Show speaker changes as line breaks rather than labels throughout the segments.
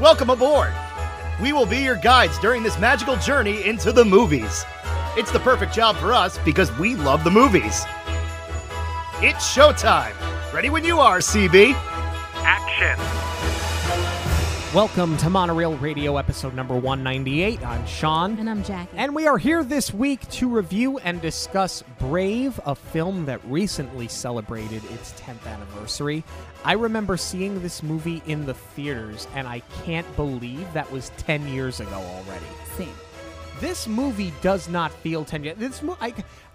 Welcome aboard! We will be your guides during this magical journey into the movies. It's the perfect job for us because we love the movies. It's showtime! Ready when you are, CB!
Action!
Welcome to Monorail Radio episode number 198. I'm Sean.
And I'm Jackie.
And we are here this week to review and discuss Brave, a film that recently celebrated its 10th anniversary. I remember seeing this movie in the theaters, and I can't believe that was 10 years ago already.
Same.
This movie does not feel 10 years. This mo- I,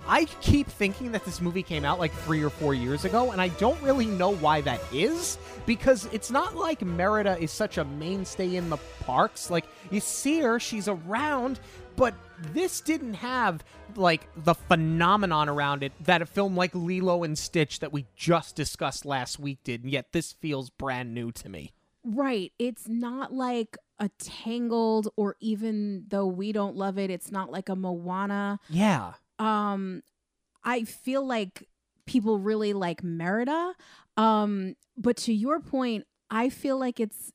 I keep thinking that this movie came out like three or four years ago, and I don't really know why that is because it's not like Merida is such a mainstay in the parks. Like, you see her, she's around, but this didn't have like the phenomenon around it that a film like Lilo and Stitch that we just discussed last week did, and yet this feels brand new to me.
Right. It's not like a Tangled or even though we don't love it, it's not like a Moana.
Yeah.
Um I feel like people really like Merida. Um but to your point, I feel like it's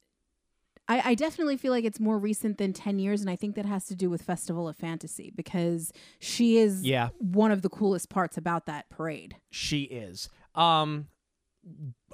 I, I definitely feel like it's more recent than 10 years and I think that has to do with Festival of Fantasy because she is
Yeah.
one of the coolest parts about that parade.
she is. Um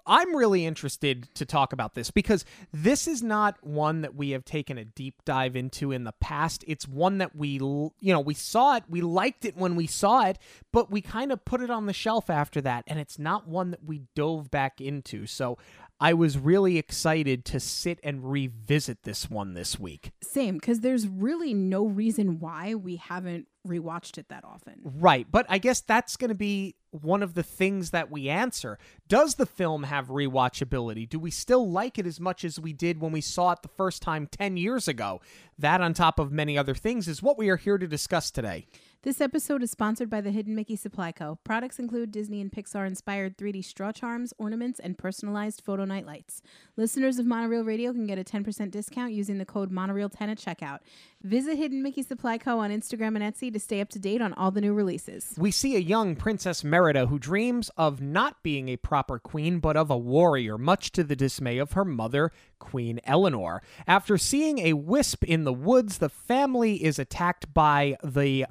I'm really interested to talk about this because this is not one that we have taken a deep dive into in the past. It's one that we, you know, we saw it, we liked it when we saw it, but we kind of put it on the shelf after that, and it's not one that we dove back into. So I was really excited to sit and revisit this one this week.
Same, because there's really no reason why we haven't rewatched it that often.
Right, but I guess that's going to be one of the things that we answer. Does the film have rewatchability? Do we still like it as much as we did when we saw it the first time 10 years ago? That, on top of many other things, is what we are here to discuss today.
This episode is sponsored by the Hidden Mickey Supply Co. Products include Disney and Pixar inspired 3D straw charms, ornaments, and personalized photo night lights. Listeners of Monorail Radio can get a 10% discount using the code Monorail10 at checkout. Visit Hidden Mickey Supply Co. on Instagram and Etsy to stay up to date on all the new releases.
We see a young Princess Merida who dreams of not being a proper queen, but of a warrior, much to the dismay of her mother, Queen Elinor. After seeing a wisp in the woods, the family is attacked by the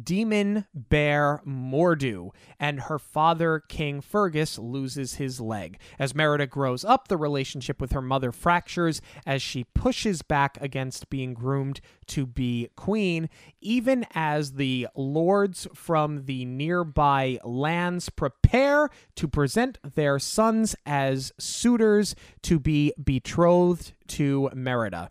demon bear Mordu, and her father, King Fergus, loses his leg. As Merida grows up, the relationship with her mother fractures as she pushes back against being groomed to be queen, even as the lords from the nearby lands prepare to present their sons as suitors to be betrothed to Merida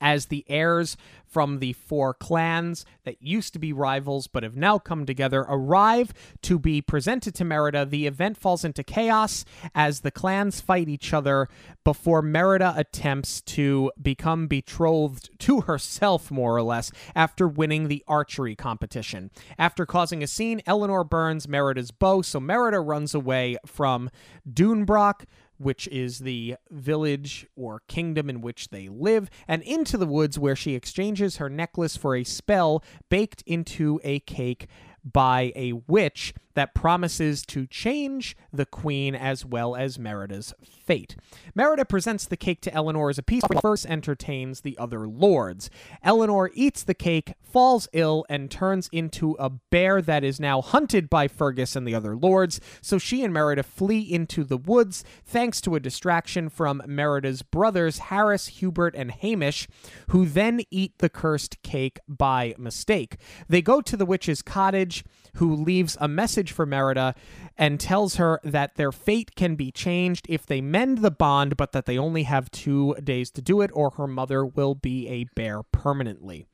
as the heirs from the four clans that used to be rivals but have now come together arrive to be presented to Merida, the event falls into chaos as the clans fight each other before Merida attempts to become betrothed to herself, more or less, after winning the archery competition. After causing a scene, Elinor burns Merida's bow, so Merida runs away from DunBroch which is the village or kingdom in which they live, and into the woods where she exchanges her necklace for a spell baked into a cake by a witch that promises to change the queen as well as Merida's fate. Merida presents the cake to Elinor as a peace offering, first entertains the other lords. Elinor eats the cake, falls ill, and turns into a bear that is now hunted by Fergus and the other lords, so she and Merida flee into the woods thanks to a distraction from Merida's brothers Harris, Hubert, and Hamish, who then eat the cursed cake by mistake. They go to the witch's cottage, who leaves a message for Merida and tells her that their fate can be changed if they mend the bond, but that they only have two days to do it, or her mother will be a bear permanently.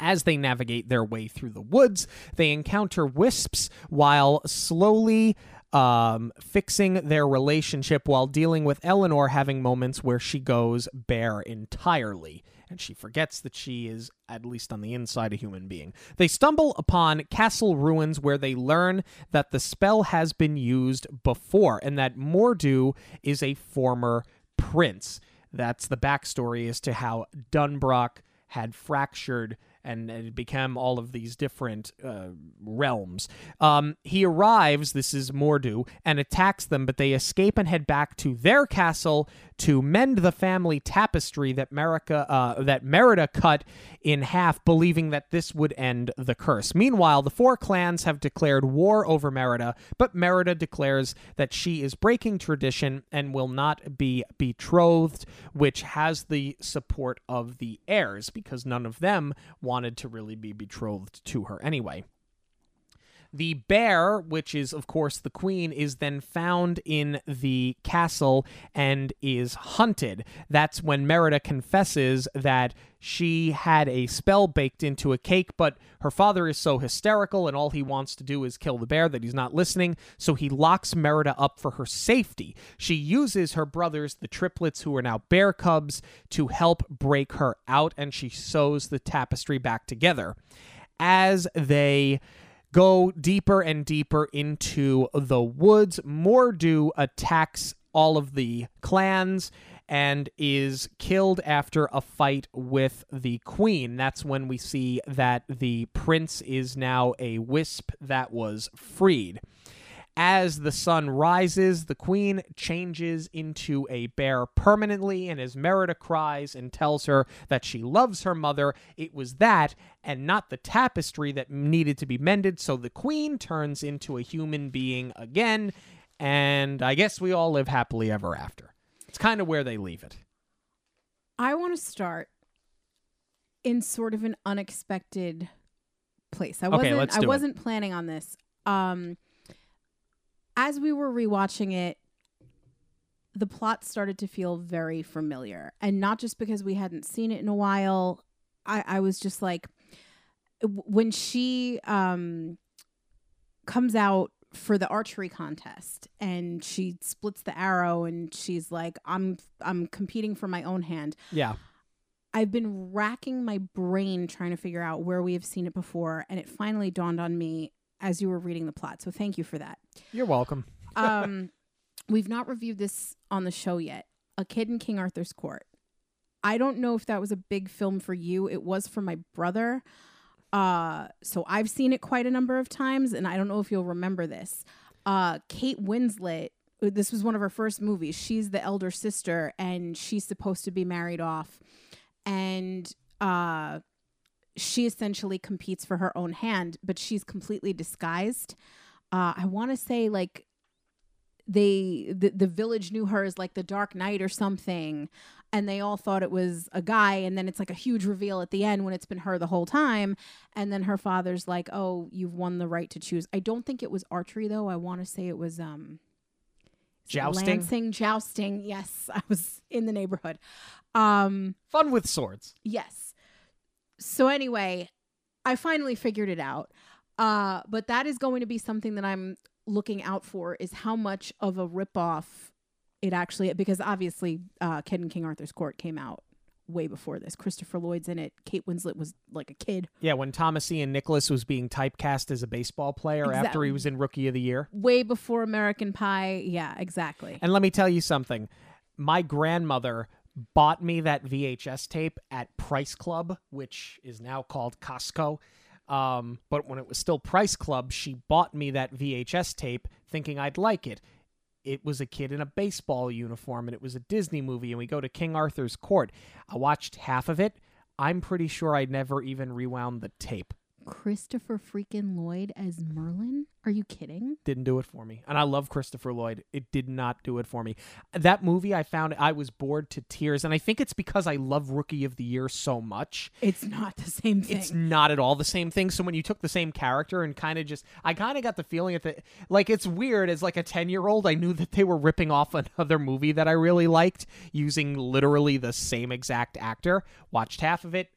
As they navigate their way through the woods, they encounter wisps while slowly um, fixing their relationship while dealing with Elinor having moments where she goes bear entirely. And she forgets that she is, at least on the inside, a human being. They stumble upon castle ruins where they learn that the spell has been used before and that Mordu is a former prince. That's the backstory as to how DunBroch had fractured and it became all of these different uh, realms. Um, he arrives, this is Mordu, and attacks them, but they escape and head back to their castle to mend the family tapestry that Merida, uh, that Merida cut in half, believing that this would end the curse. Meanwhile, the four clans have declared war over Merida, but Merida declares that she is breaking tradition and will not be betrothed, which has the support of the heirs because none of them wanted to really be betrothed to her anyway. The bear, which is, of course, the queen, is then found in the castle and is hunted. That's when Merida confesses that she had a spell baked into a cake, but her father is so hysterical and all he wants to do is kill the bear that he's not listening, so he locks Merida up for her safety. She uses her brothers, the triplets who are now bear cubs, to help break her out, and she sews the tapestry back together. As they go deeper and deeper into the woods. Mordu attacks all of the clans and is killed after a fight with the queen. That's when we see that the prince is now a wisp that was freed. As the sun rises, the queen changes into a bear permanently, and as Merida cries and tells her that she loves her mother, it was that and not the tapestry that needed to be mended, so the queen turns into a human being again, and I guess we all live happily ever after. It's kind of where they leave it.
I want to start in sort of an unexpected place. I
Okay,
wasn't
let's
I
it.
wasn't planning on this. Um as we were rewatching it, the plot started to feel very familiar. And not just because we hadn't seen it in a while. I, I was just like when she um comes out for the archery contest and she splits the arrow and she's like I'm I'm competing for my own hand.
Yeah.
I've been racking my brain trying to figure out where we have seen it before, and it finally dawned on me as you were reading the plot. So thank you for that.
You're welcome.
Um, we've not reviewed this on the show yet. A Kid in King Arthur's Court. I don't know if that was a big film for you. It was for my brother. Uh, so I've seen it quite a number of times, and I don't know if you'll remember this. Uh, Kate Winslet. This was one of her first movies. She's the elder sister, and she's supposed to be married off and uh she essentially competes for her own hand but she's completely disguised uh i want to say like they the, the village knew her as like the dark knight or something and they all thought it was a guy and then it's like a huge reveal at the end when it's been her the whole time and then her father's like oh you've won the right to choose i don't think it was archery though i want to say it was um
Jousting?
lancing jousting yes i was in the neighborhood um
Fun with swords.
Yes. So anyway, I finally figured it out. Uh, but that is going to be something that I'm looking out for is how much of a ripoff it actually because obviously uh Kid in King Arthur's Court came out way before this. Christopher Lloyd's in it. Kate Winslet was like a kid.
Yeah, when Thomas Ian Nicholas was being typecast as a baseball player after he was in Rookie of the Year.
Way before American Pie. Yeah, exactly.
And let me tell you something. My grandmother bought me that VHS tape at Price Club, which is now called Costco. Um, but when it was still Price Club, she bought me that VHS tape thinking I'd like it. It was a kid in a baseball uniform and it was a Disney movie, and we go to King Arthur's court. I watched half of it. I'm pretty sure I never even rewound the tape.
Christopher freaking Lloyd as Merlin? Are you kidding?
didn't do it for me. And I love Christopher Lloyd. It did not do it for me. That movie I found I was bored to tears and I think it's because I love Rookie of the Year so much.
It's not the same thing.
It's not at all the same thing. So when you took the same character and kind of just I kind of got the feeling that like it's weird as like a 10-year-old I knew that they were ripping off another movie that I really liked using literally the same exact actor. Watched half of it,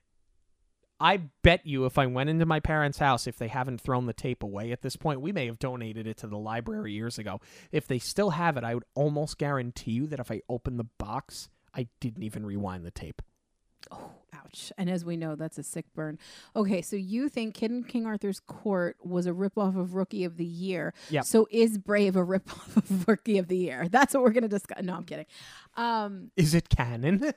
I bet you if I went into my parents' house, if they haven't thrown the tape away at this point, we may have donated it to the library years ago. If they still have it, I would almost guarantee you that if I opened the box, I didn't even rewind the tape.
Oh, ouch. And as we know, that's a sick burn. Okay, so you think Kid in King Arthur's Court was a ripoff of Rookie of the Year.
Yeah.
So is Brave a ripoff of Rookie of the Year? That's what we're going to discuss. No, I'm kidding. Um,
Is it canon?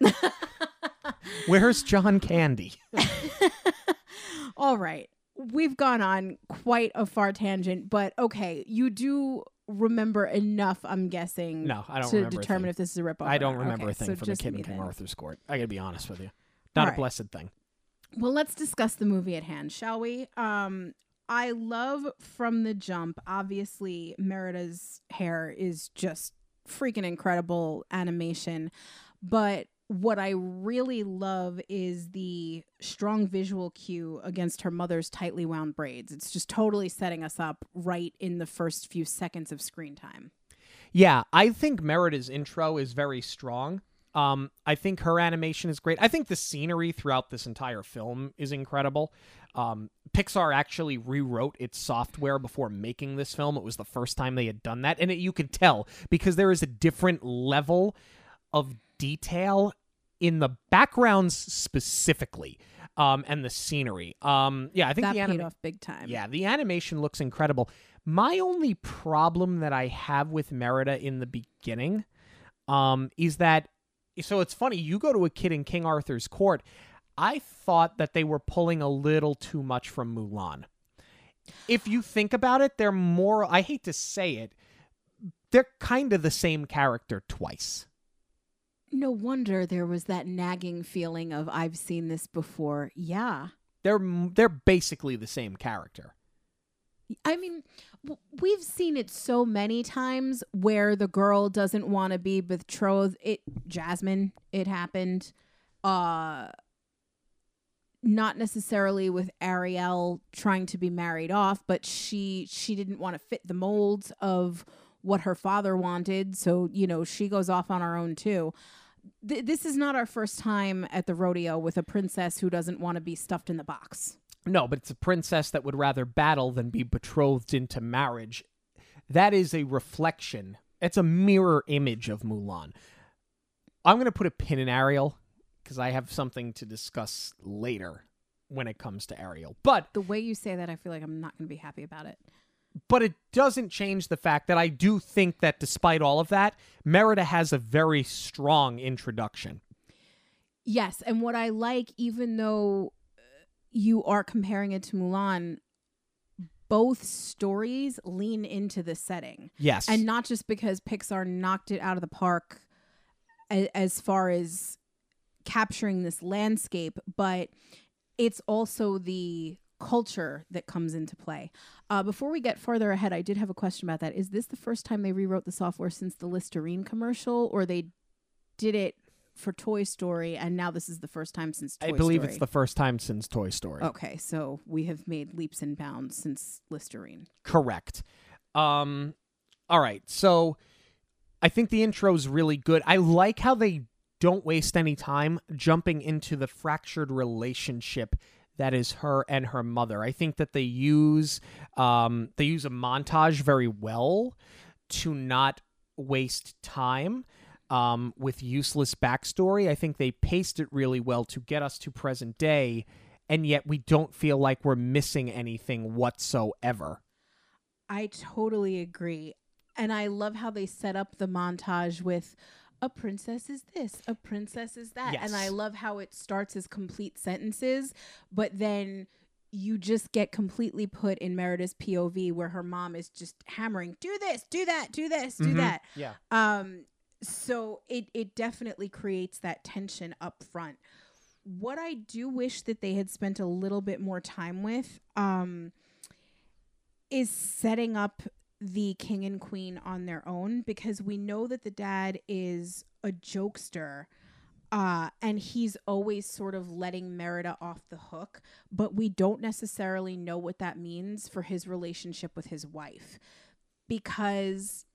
Where's John Candy?
All right. We've gone on quite a far tangent, but okay, you do remember enough, I'm guessing,
No, I don't
to determine if this is a ripoff.
I don't remember
Okay,
a thing
so
from the Kid in King
then.
Arthur's court. I gotta be honest with you. Not a blessed thing.
Well, let's discuss the movie at hand, shall we? Um, I love from the jump. Obviously, Merida's hair is just freaking incredible animation, but what I really love is the strong visual cue against her mother's tightly wound braids. It's just totally setting us up right in the first few seconds of screen time.
Yeah, I think Merida's intro is very strong. Um, I think her animation is great. I think the scenery throughout this entire film is incredible. Um, Pixar actually rewrote its software before making this film. It was the first time they had done that, and it, you could tell because there is a different level of detail in the backgrounds specifically, um, and the scenery. Um, yeah, I think
That
the
paid off big time.
yeah, the animation looks incredible. My only problem that I have with Merida in the beginning um, is that so it's funny, you go to a kid in King Arthur's court. I thought that they were pulling a little too much from Mulan. If you think about it, they're more I hate to say it, they're kind of the same character twice.
No wonder there was that nagging feeling of I've seen this before. Yeah.
They're they're basically the same character.
I mean, we've seen it so many times where the girl doesn't want to be betrothed. It Jasmine, it happened. Uh not necessarily with Ariel trying to be married off, but she she didn't want to fit the molds of what her father wanted, so you know, she goes off on her own too. Th- this is not our first time at the rodeo with a princess who doesn't want to be stuffed in the box.
No, but it's a princess that would rather battle than be betrothed into marriage. That is a reflection. It's a mirror image of Mulan. I'm going to put a pin in Ariel because I have something to discuss later when it comes to Ariel. But
The way you say that, I feel like I'm not going to be happy about it.
but it doesn't change the fact that I do think that despite all of that, Merida has a very strong introduction.
Yes, and what I like, even though you are comparing it to Mulan, both stories lean into the setting,
Yes.
and not just because Pixar knocked it out of the park a- as far as capturing this landscape, but it's also the culture that comes into play. Uh, before we get further ahead, I did have a question about that. Is this the first time they rewrote the software since the Listerine commercial, or they did it for Toy Story, and now this is the first time since Toy Story.
I believe
Story?
it's the first time since Toy Story.
Okay, so we have made leaps and bounds since Listerine.
Correct. Um all right. So I think the intro is really good. I like how they don't waste any time jumping into the fractured relationship that is her and her mother. I think that they use um they use a montage very well to not waste time um, with useless backstory. I think they paced it really well to get us to present day, and yet we don't feel like we're missing anything whatsoever.
I totally agree. And I love how they set up the montage with a princess is this, a princess is that. And I love how it starts as complete sentences, but then you just get completely put in Merida's POV where her mom is just hammering, do this, do that, do this, do
Mhm.
that.
Yeah.
Um, so it it definitely creates that tension up front. What I do wish that they had spent a little bit more time with um, is setting up the king and queen on their own because we know that the dad is a jokester. Uh, and he's always sort of letting Merida off the hook, but we don't necessarily know what that means for his relationship with his wife because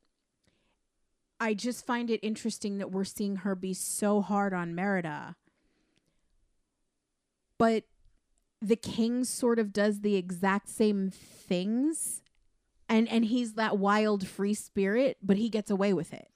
I just find it interesting that we're seeing her be so hard on Merida. But the king sort of does the exact same things and and he's that wild free spirit, but he gets away with it.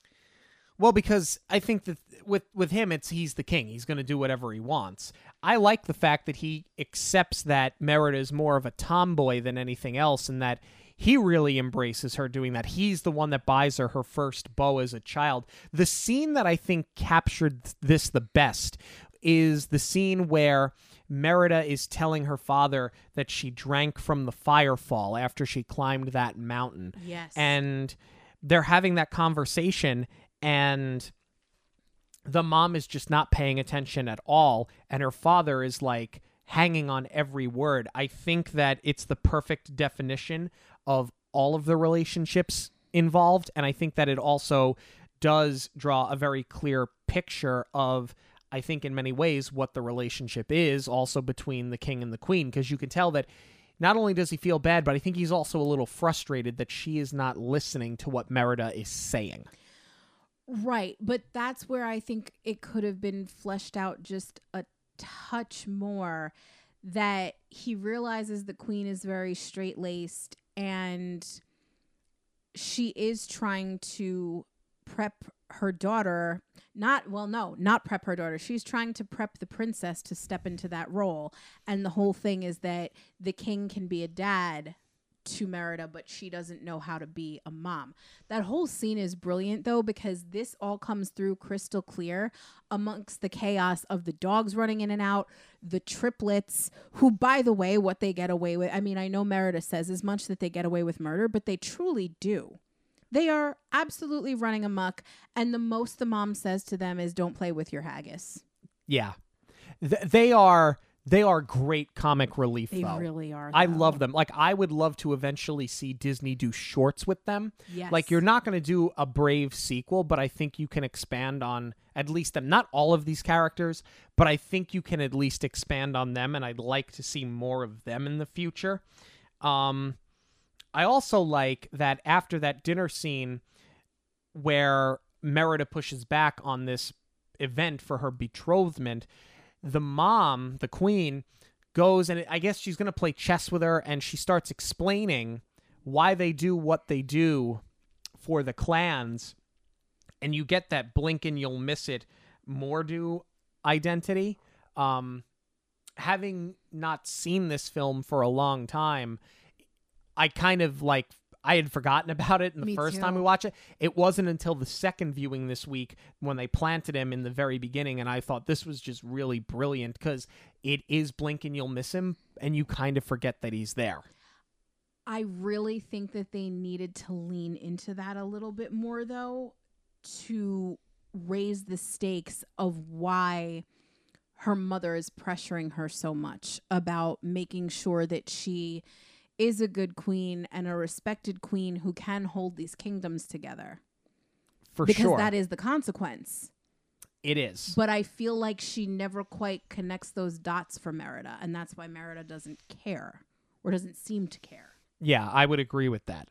Well, because I think that with with him, it's he's the king. He's going to do whatever he wants. I like the fact that he accepts that Merida is more of a tomboy than anything else, and that he really embraces her doing that. He's the one that buys her her first bow as a child. The scene that I think captured this the best is the scene where Merida is telling her father that she drank from the firefall after she climbed that mountain.
Yes.
And they're having that conversation, and the mom is just not paying attention at all. And her father is like hanging on every word. I think that it's the perfect definition of all of the relationships involved. And I think that it also does draw a very clear picture of I think in many ways what the relationship is also between the king and the queen because you can tell that not only does he feel bad but I think he's also a little frustrated that she is not listening to what Merida is saying.
Right, but that's where I think it could have been fleshed out just a touch more that he realizes the queen is very straight-laced and she is trying to prep her daughter not well no not prep her daughter. She's trying to prep the princess to step into that role. And the whole thing is that the king can be a dad to Merida but she doesn't know how to be a mom that whole scene is brilliant though because this all comes through crystal clear amongst the chaos of the dogs running in and out the triplets who by the way what they get away with I mean I know Merida says as much that they get away with murder but they truly do they are absolutely running amok, and the most the mom says to them is, "Don't play with your haggis."
Yeah. Th- they are they are great comic relief
They
though.
really are.
I
though.
love them. Like I would love to eventually see Disney do shorts with them.
Yes.
Like you're not going to do a Brave sequel, but I think you can expand on at least them. Not all of these characters, but I think you can at least expand on them, and I'd like to see more of them in the future. Um, I also like that after that dinner scene where Merida pushes back on this event for her betrothment, the mom, the queen, goes and I guess she's going to play chess with her and she starts explaining why they do what they do for the clans. And you get that blink and you'll miss it Mordu identity. Um, having not seen this film for a long time, I kind of like I had forgotten about it in the
Me
first time we watched it. It wasn't until the second viewing this week when they planted him in the very beginning, and I thought this was just really brilliant because it is blink and you'll miss him, and you kind of forget that he's there.
I really think that they needed to lean into that a little bit more, though, to raise the stakes of why her mother is pressuring her so much about making sure that she is a good queen and a respected queen who can hold these kingdoms together.
For sure.
because
sure,
that is the consequence.
it is.
But I feel like she never quite connects those dots for Merida, and that's why Merida doesn't care or doesn't seem to care.
Yeah, I would agree with that.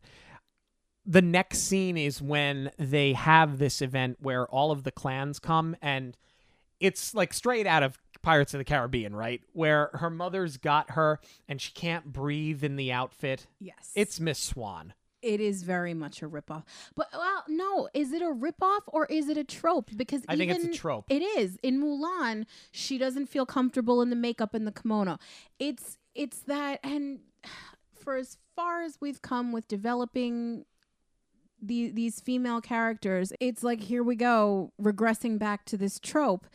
The next scene is when they have this event where all of the clans come and it's like straight out of Pirates of the Caribbean, right? Where her mother's got her and she can't breathe in the outfit.
Yes.
It's Miss Swann.
it is very much a ripoff. But well, no, is it a ripoff or is it a trope? Because
I think it's a
even-
trope.
It is. In Mulan, she doesn't feel comfortable in the makeup and the kimono. It's it's that and for as far as we've come with developing the, these female characters, it's like here we go, regressing back to this trope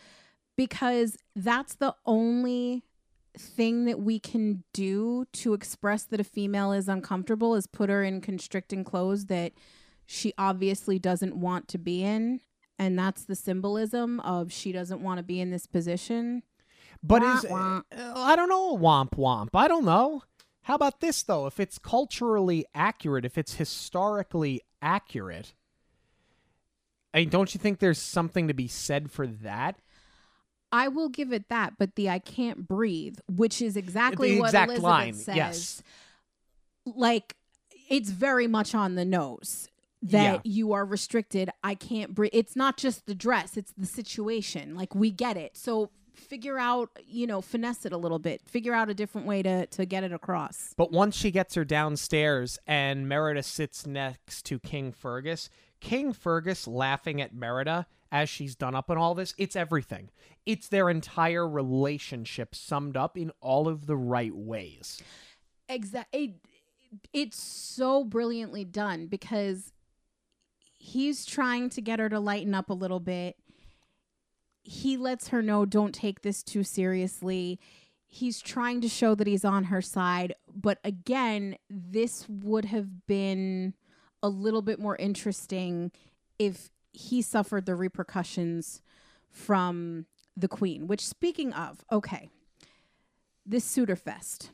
because that's the only thing that we can do to express that a female is uncomfortable is put her in constricting clothes that she obviously doesn't want to be in and that's the symbolism of she doesn't want to be in this position
But
Wah,
is
wah.
uh, I don't know, womp womp. I don't know. How about this though? If it's culturally accurate, if it's historically accurate, I mean, don't you think there's something to be said for that?
I will give it that, but the I can't breathe, which is exactly
The
what
exact
Elizabeth
line,
says.
yes.
Like it's very much on the nose that
Yeah.
you are restricted. I can't breathe. It's not just the dress, it's the situation. Like we get it. So figure out, you know, finesse it a little bit. Figure out a different way to to get it across.
But once she gets her downstairs and Merida sits next to King Fergus, King Fergus laughing at Merida as she's done up on all this, it's everything. It's their entire relationship summed up in all of the right ways.
Exactly. It, it's so brilliantly done because he's trying to get her to lighten up a little bit he lets her know don't take this too seriously. He's trying to show that he's on her side, but again, this would have been a little bit more interesting if he suffered the repercussions from the queen. Which, speaking of, okay, this suitor fest,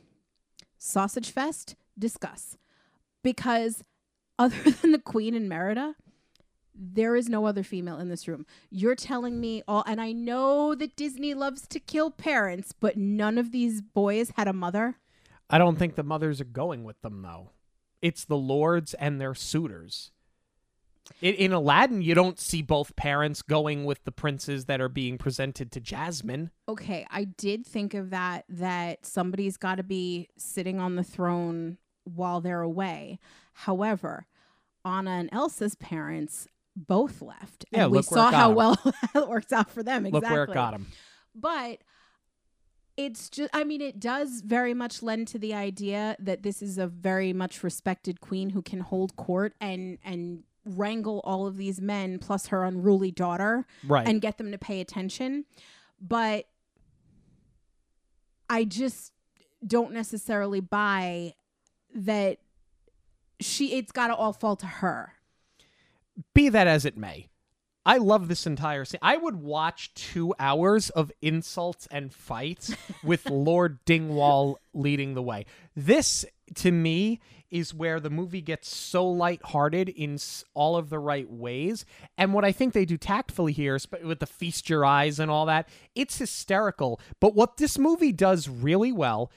sausage fest, discuss. Because other than the queen and Merida, there is no other female in this room. You're telling me all, and I know that Disney loves to kill parents, but none of these boys had a mother.
I don't think the mothers are going with them though. It's the lords and their suitors. In, in Aladdin, you don't see both parents going with the princes that are being presented to Jasmine.
Okay, I did think of that, that somebody's got to be sitting on the throne while they're away. However, Anna and Elsa's parents both left.
Yeah, And
we
look where it
saw
got
how
'em.
well it works out for them. Exactly.
Look where it got them.
But it's just, I mean, it does very much lend to the idea that this is a very much respected queen who can hold court and, and, wrangle all of these men plus her unruly daughter
Right.
and get them to pay attention. But i just don't necessarily buy that she it's got to all fall to her.
Be that as it may, I love this entire scene. I would watch two hours of insults and fights with Lord Dingwall leading the way. This, to me, is where the movie gets so lighthearted in all of the right ways. And what I think they do tactfully here, with the feast your eyes and all that, it's hysterical. But what this movie does really well,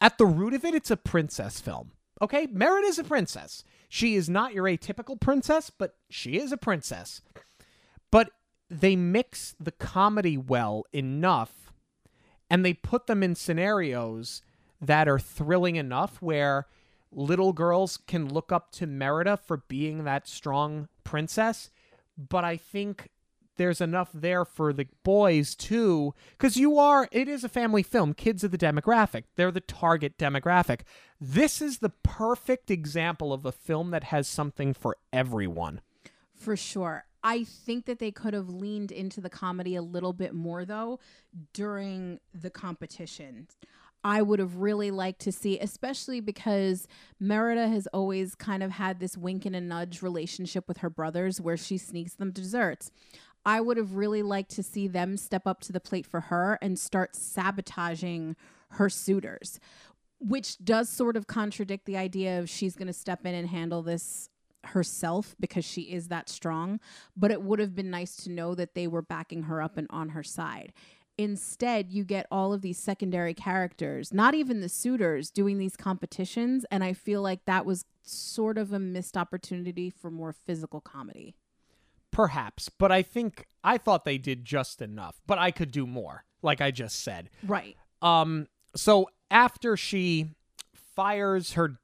at the root of it, it's a princess film. Okay, Merida's a princess. She is not your atypical princess, but she is a princess. But they mix the comedy well enough and they put them in scenarios that are thrilling enough where little girls can look up to Merida for being that strong princess. But I think there's enough there for the boys too because you are it is a family film. Kids are the demographic. They're the target demographic. This is the perfect example of a film that has something for everyone.
For sure i think that they could have leaned into the comedy a little bit more though during the competition I would have really liked to see, especially because Merida has always kind of had this wink and a nudge relationship with her brothers where she sneaks them desserts. I would have really liked to see them step up to the plate for her and start sabotaging her suitors, which does sort of contradict the idea of she's going to step in and handle this herself because she is that strong. But it would have been nice to know that they were backing her up and on her side. Instead, you get all of these secondary characters, not even the suitors, doing these competitions. And I feel like that was sort of a missed opportunity for more physical comedy.
perhaps but i think i thought they did just enough but i could do more like i just said
Right.
Um, so after she fires her,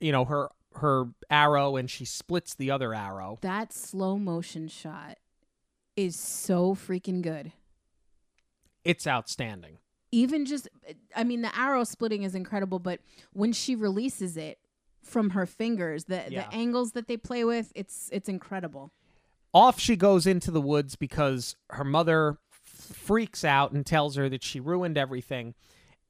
you know, her her arrow and she splits the other arrow,
That slow motion shot is so freaking good.
it's outstanding.
Even just, I mean, the arrow splitting is incredible, but when she releases it from her fingers, the
Yeah.
the angles that they play with, it's it's incredible.
Off she goes into the woods because her mother freaks out and tells her that she ruined everything.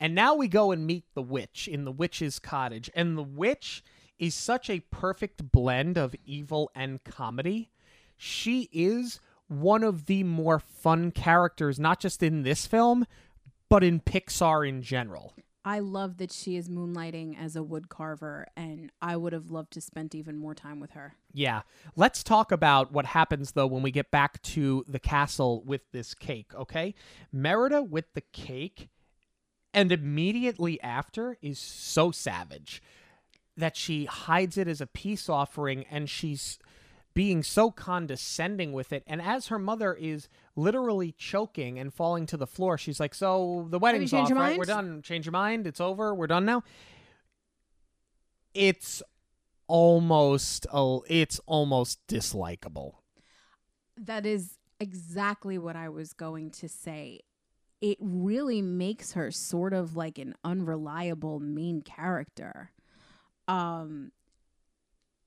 And now we go and meet the witch in the witch's cottage. And the witch is such a perfect blend of evil and comedy. She is one of the more fun characters, not just in this film, but in Pixar in general.
I love that she is moonlighting as a wood carver, and I would have loved to spend even more time with her.
Yeah. Let's talk about what happens though when we get back to the castle with this cake, okay? Merida with the cake and immediately after is so savage that she hides it as a peace offering and she's being so condescending with it and as her mother is literally choking and falling to the floor she's like so the wedding's off right
mind?"
we're done change your mind it's over we're done now it's almost oh, it's almost dislikable.
That is exactly what I was going to say. It really makes her sort of like an unreliable main character. Um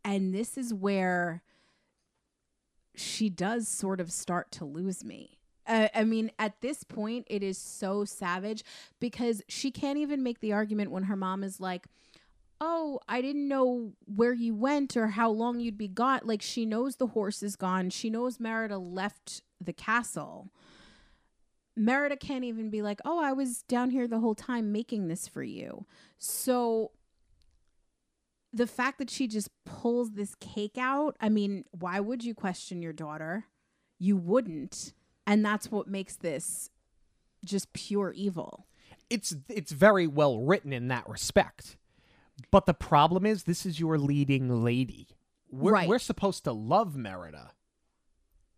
and this is where she does sort of start to lose me. Uh, I mean, at this point, it is so savage because she can't even make the argument when her mom is like, Oh, I didn't know where you went or how long you'd be gone. Like, she knows the horse is gone. She knows Merida left the castle. Merida can't even be like, Oh, I was down here the whole time making this for you. So, the fact that she just pulls this cake out, I mean, why would you question your daughter? You wouldn't. And that's what makes this just pure evil.
It's it's very well written in that respect. But the problem is this is your leading lady. We're
Right.
we're supposed to love Merida.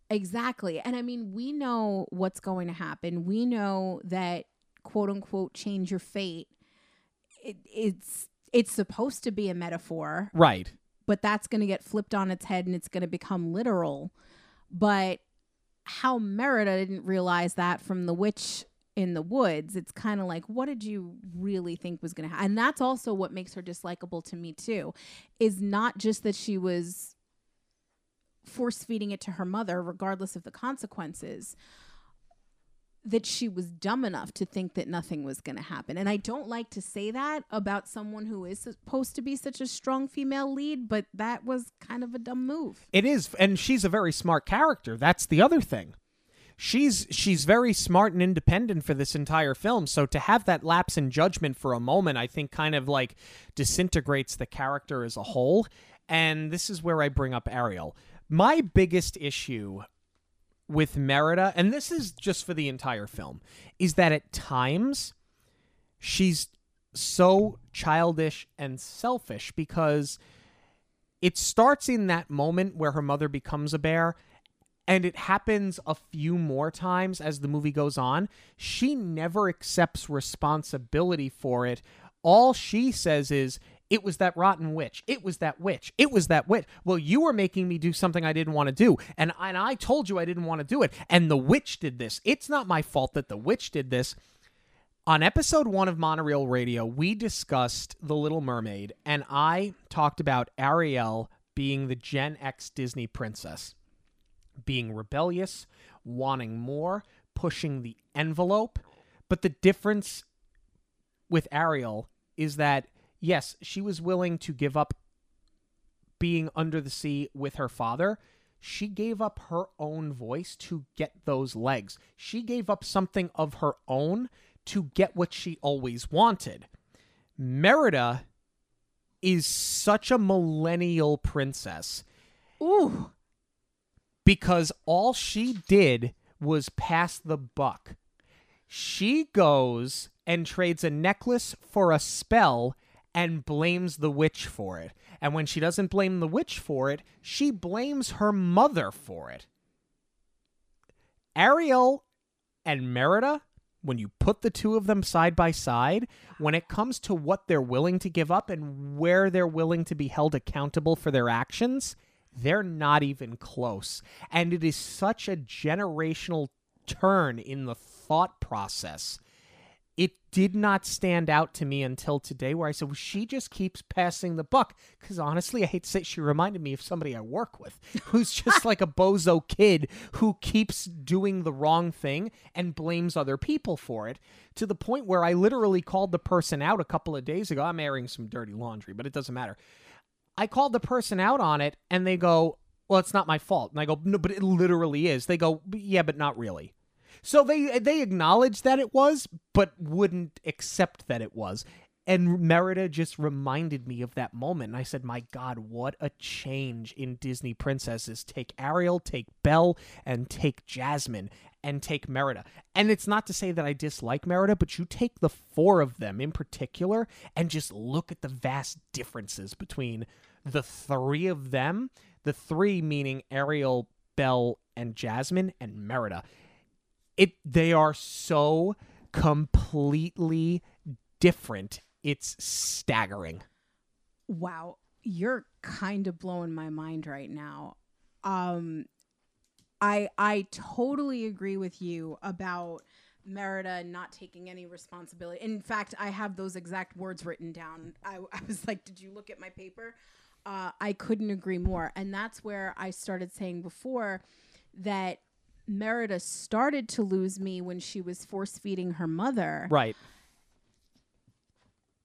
Exactly. And I mean, we know what's going to happen. We know that quote unquote change your fate. It, it's it's supposed to be a metaphor,
Right.
but that's going to get flipped on its head and it's going to become literal. But how Merida didn't realize that from the witch in the woods, it's kind of like, what did you really think was going to happen? And that's also what makes her dislikable to me, too, is not just that she was force feeding it to her mother, regardless of the consequences. That she was dumb enough to think that nothing was going to happen. And I don't like to say that about someone who is supposed to be such a strong female lead, but that was kind of a dumb move.
It is and she's a very smart character. That's the other thing. She's she's very smart and independent for this entire film. So to have that lapse in judgment for a moment, I think kind of like disintegrates the character as a whole. And this is where I bring up Ariel. My biggest issue with Merida, and this is just for the entire film, is that at times she's so childish and selfish because it starts in that moment where her mother becomes a bear and it happens a few more times as the movie goes on. She never accepts responsibility for it. All she says is, it was that rotten witch. It was that witch. It was that witch. Well, you were making me do something I didn't want to do. And, and I told you I didn't want to do it. And the witch did this. It's not my fault that the witch did this. On episode one of Monorail Radio, we discussed The Little Mermaid, and I talked about Ariel being the Gen X Disney princess, being rebellious, wanting more, pushing the envelope. But the difference with Ariel is that, yes, she was willing to give up being under the sea with her father. She gave up her own voice to get those legs. She gave up something of her own to get what she always wanted. Merida is such a millennial princess
Ooh.
because all she did was pass the buck. She goes and trades a necklace for a spell and blames the witch for it. And when she doesn't blame the witch for it, she blames her mother for it. Ariel and Merida, when you put the two of them side by side, when it comes to what they're willing to give up and where they're willing to be held accountable for their actions, they're not even close. And it is such a generational turn in the thought process. It did not stand out to me until today, where I said, well, she just keeps passing the buck. Because honestly, I hate to say, she reminded me of somebody I work with who's just like a bozo kid who keeps doing the wrong thing and blames other people for it to the point where I literally called the person out a couple of days ago. I'm airing some dirty laundry, but it doesn't matter. I called the person out on it and they go, Well, it's not my fault. And I go, No, but it literally is. They go, Yeah, but not really. So they they acknowledged that it was, but wouldn't accept that it was. And Merida just reminded me of that moment. And I said, My God, what a change in Disney princesses. Take Ariel, take Belle, and take Jasmine, and take Merida. And it's not to say that I dislike Merida, but you take the four of them in particular and just look at the vast differences between the three of them, the three meaning Ariel, Belle, and Jasmine, and Merida it they are so completely different it's staggering
Wow, you're kind of blowing my mind right now. Um I I totally agree with you about Merida not taking any responsibility. In fact, I have those exact words written down. I, I was like, "Did you look at my paper?" Uh, I couldn't agree more, and that's where I started saying before that Merida started to lose me when she was force feeding her mother.
Right.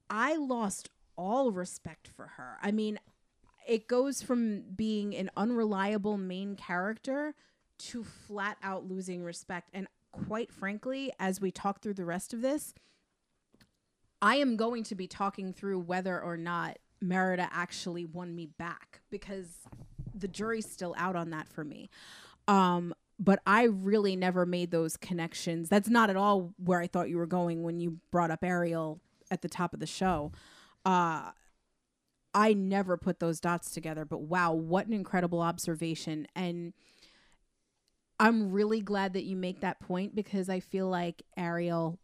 I lost all respect for her. I mean, it goes from being an unreliable main character to flat out losing respect. And quite frankly, as we talk through the rest of this, I am going to be talking through whether or not Merida actually won me back because the jury's still out on that for me. Um, but I really never made those connections. That's not at all where I thought you were going when you brought up Ariel at the top of the show. Uh, I never put those dots together, but wow, what an incredible observation. And I'm really glad that you make that point because I feel like Ariel,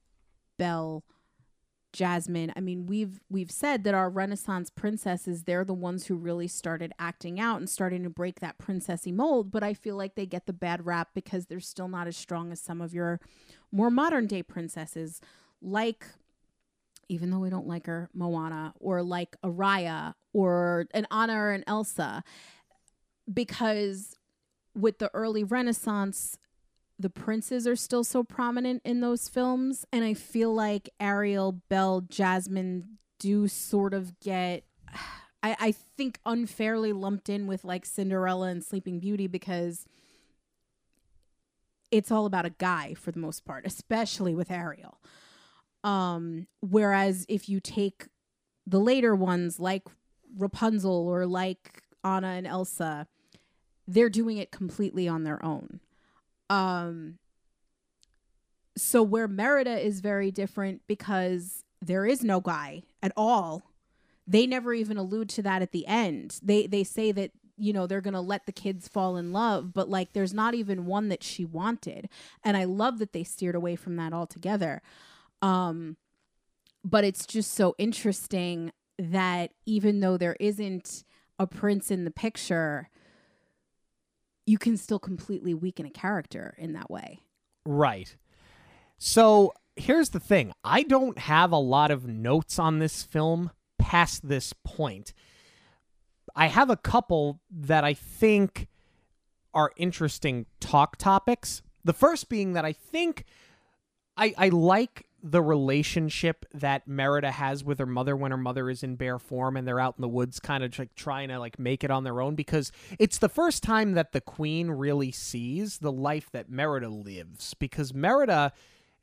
Belle, Jasmine, I mean, we've we've said that our Renaissance princesses, they're the ones who really started acting out and starting to break that princessy mold, but I feel like they get the bad rap because they're still not as strong as some of your more modern day princesses like even though we don't like her, Moana, or like a Raya, or an Anna or an Elsa, because with the early Renaissance, the princes are still so prominent in those films, and I feel like Ariel, Belle, Jasmine do sort of get. I, I think unfairly lumped in with like Cinderella and Sleeping Beauty because it's all about a guy for the most part, especially with Ariel. Um, whereas if you take the later ones like Rapunzel or like Anna and Elsa, they're doing it completely on their own. Um, so where Merida is very different because there is no guy at all. They never even allude to that at the end. They they say that you know they're going to let the kids fall in love, but like there's not even one that she wanted. And I love that they steered away from that altogether. Um, but it's just so interesting that even though there isn't a prince in the picture, you can still completely weaken a character in that way.
Right. So here's the thing I don't have a lot of notes on this film past this point. I have a couple that I think are interesting talk topics. The first being that I think I, I like the relationship that Merida has with her mother when her mother is in bear form and they're out in the woods kind of like trying to like make it on their own because it's the first time that the queen really sees the life that Merida lives because Merida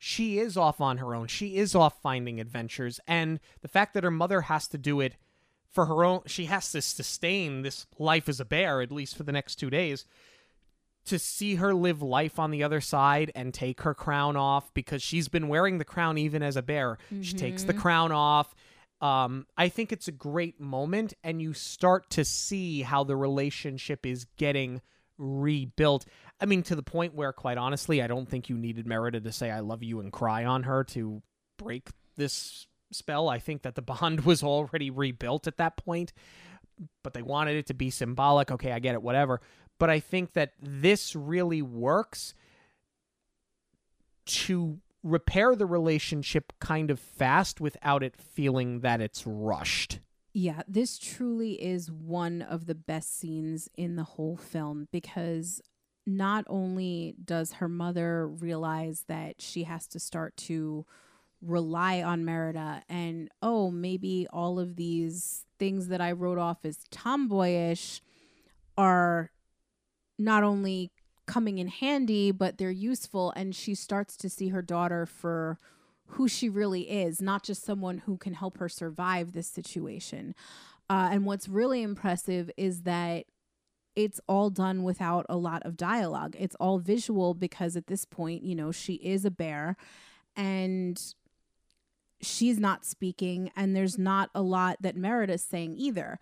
she is off on her own. She is off finding adventures and the fact that her mother has to do it for her own she has to sustain this life as a bear at least for the next 2 days to see her live life on the other side and take her crown off because she's been wearing the crown even as a bear. Mm-hmm. She takes the crown off. Um, I think it's a great moment, and you start to see how the relationship is getting rebuilt. I mean, to the point where, quite honestly, I don't think you needed Merida to say "I love you" and cry on her to break this spell. I think that the bond was already rebuilt at that point, but they wanted it to be symbolic. Okay, I get it, whatever but I think that this really works to repair the relationship kind of fast without it feeling that it's rushed.
Yeah, this truly is one of the best scenes in the whole film because not only does her mother realize that she has to start to rely on Merida and oh, maybe all of these things that I wrote off as tomboyish are not only coming in handy, but they're useful. And she starts to see her daughter for who she really is, not just someone who can help her survive this situation. Uh, and what's really impressive is that it's all done without a lot of dialogue. It's all visual because at this point, you know, she is a bear and she's not speaking, and there's not a lot that Merida's saying either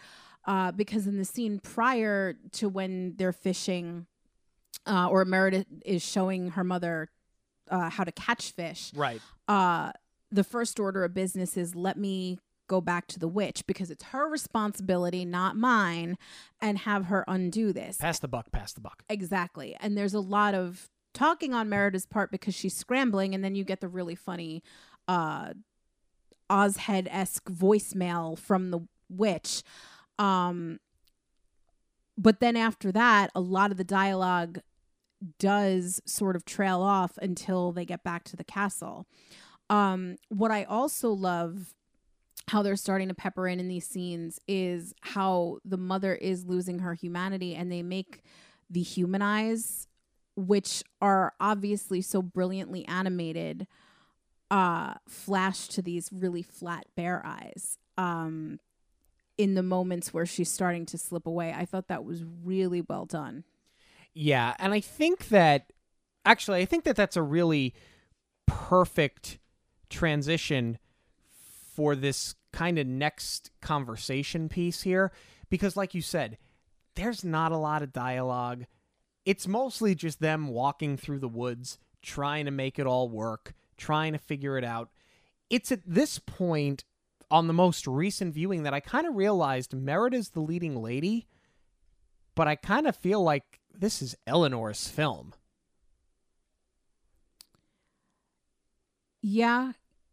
uh, because in the scene prior to when they're fishing, uh, or Merida is showing her mother uh, how to catch fish,
right?
Uh, the first order of business is let me go back to the witch because it's her responsibility, not mine, and have her undo this.
Pass the buck, pass the buck.
Exactly. And there's a lot of talking on Merida's part because she's scrambling, and then you get the really funny uh Ozhead esque voicemail from the witch. Um, but then after that, a lot of the dialogue does sort of trail off until they get back to the castle. Um, what I also love how they're starting to pepper in in these scenes is how the mother is losing her humanity and they make the human eyes which are obviously so brilliantly animated uh flash to these really flat bear eyes um in the moments where she's starting to slip away i thought that was really well done
Yeah, and I think that actually I think that that's a really perfect transition for this kind of next conversation piece here because like you said, there's not a lot of dialogue. It's mostly just them walking through the woods, trying to make it all work, trying to figure it out. It's at this point on the most recent viewing that I kind of realized Merida's the leading lady, but I kind of feel like this is Elinor's film.
Yeah,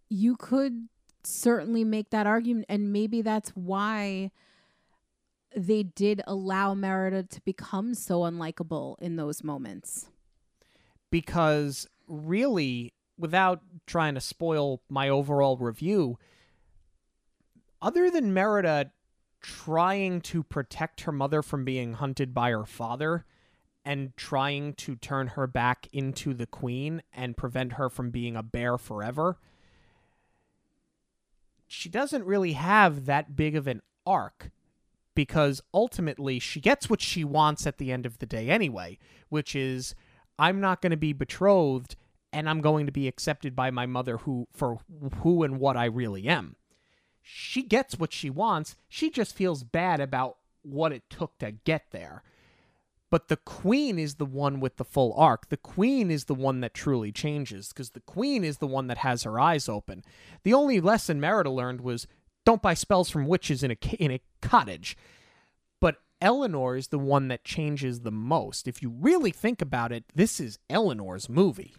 you could certainly make that argument, and maybe that's why they did allow Merida to become so unlikable in those moments.
because really without trying to spoil my overall review other than Merida trying to protect her mother from being hunted by her father and trying to turn her back into the queen and prevent her from being a bear forever she doesn't really have that big of an arc because ultimately she gets what she wants at the end of the day anyway, which is I'm not going to be betrothed and I'm going to be accepted by my mother who for who and what I really am. She gets what she wants, she just feels bad about what it took to get there. But the queen is the one with the full arc. The queen is the one that truly changes because the queen is the one that has her eyes open. The only lesson Merida learned was don't buy spells from witches in a in a cottage. But Elinor is the one that changes the most. If you really think about it, this is Elinor's movie.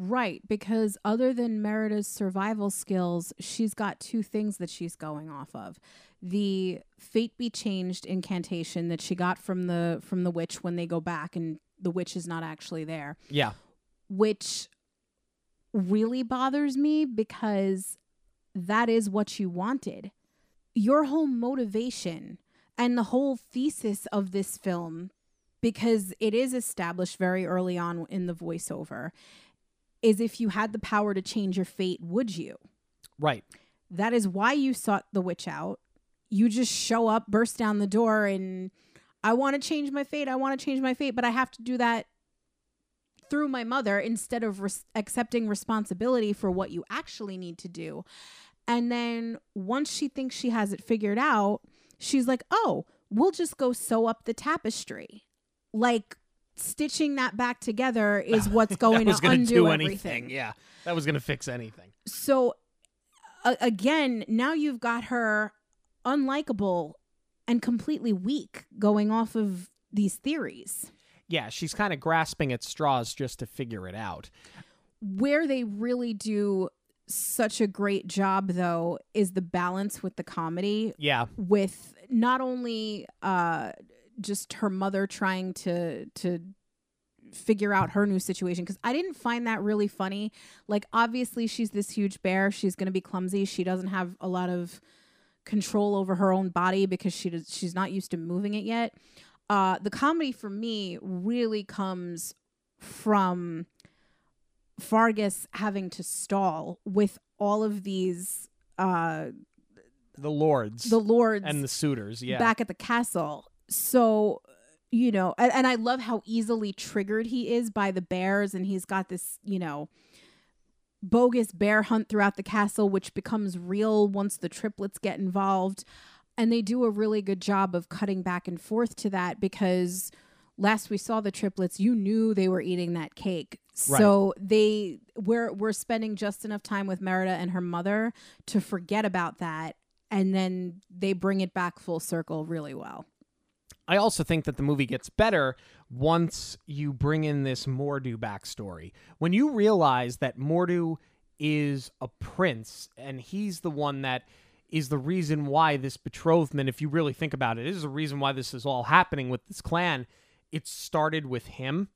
Right, because other than Merida's survival skills, she's got two things that she's going off of. The fate be changed incantation that she got from the from the witch when they go back and the witch is not actually there,
Yeah.
which really bothers me because that is what you wanted. Your whole motivation and the whole thesis of this film because it is established very early on in the voiceover is if you had the power to change your fate, would you?
Right.
That is why you sought the witch out. You just show up, burst down the door, and I want to change my fate. I want to change my fate, but I have to do that through my mother instead of res- accepting responsibility for what you actually need to do. And then once she thinks she has it figured out, she's like, oh, we'll just go sew up the tapestry. Like, stitching that back together is what's going to undo
do
everything.
anything. Yeah. That was going to fix anything.
So a- again, now you've got her unlikable and completely weak going off of these theories.
Yeah, she's kind of grasping at straws just to figure it out.
Where they really do such a great job though is the balance with the comedy
Yeah.
with not only uh just her mother trying to to figure out her new situation because I didn't find that really funny. Like obviously she's this huge bear, she's going to be clumsy, she doesn't have a lot of control over her own body because she does, she's not used to moving it yet. Uh the comedy for me really comes from Fergus having to stall with all of these uh
The lords
the lords
and the suitors. Yeah.
back at the castle. So, you know, and, and I love how easily triggered he is by the bears, and he's got this, you know, bogus bear hunt throughout the castle, which becomes real once the triplets get involved. And they do a really good job of cutting back and forth to that because last we saw the triplets, you knew they were eating that cake. So they we're we're spending just enough time with Merida and her mother to forget about that and then they bring it back full circle really well.
I also think that the movie gets better once you bring in this Mor'du backstory. When you realize that Mor'du is a prince and he's the one that is the reason why this betrothment, if you really think about it, is the reason why this is all happening with this clan. It started with him.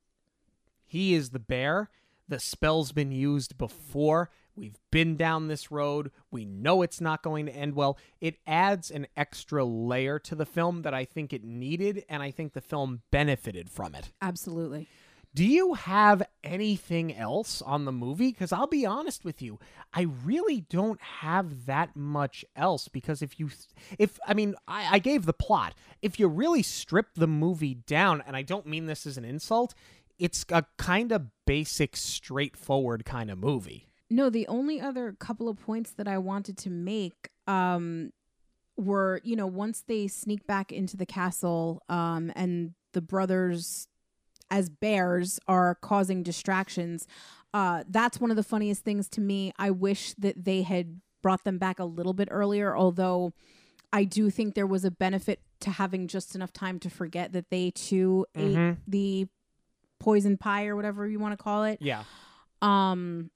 He is the bear. The spell's been used before. We've been down this road. We know it's not going to end well. It adds an extra layer to the film that I think it needed, and I think the film benefited from it.
Absolutely.
Do you have anything else on the movie? Because I'll be honest with you, I really don't have that much else. Because if you, if I mean, I, I gave the plot. If you really strip the movie down, and I don't mean this as an insult, it's a kind of basic, straightforward kind of movie.
No, the only other couple of points that I wanted to make um, were, you know, once they sneak back into the castle um, and the brothers as bears are causing distractions. Uh, that's one of the funniest things to me. I wish that they had brought them back a little bit earlier, although I do think there was a benefit to having just enough time to forget that they too ate
Mhm.
the poison pie or whatever you want to call it.
Yeah.
Um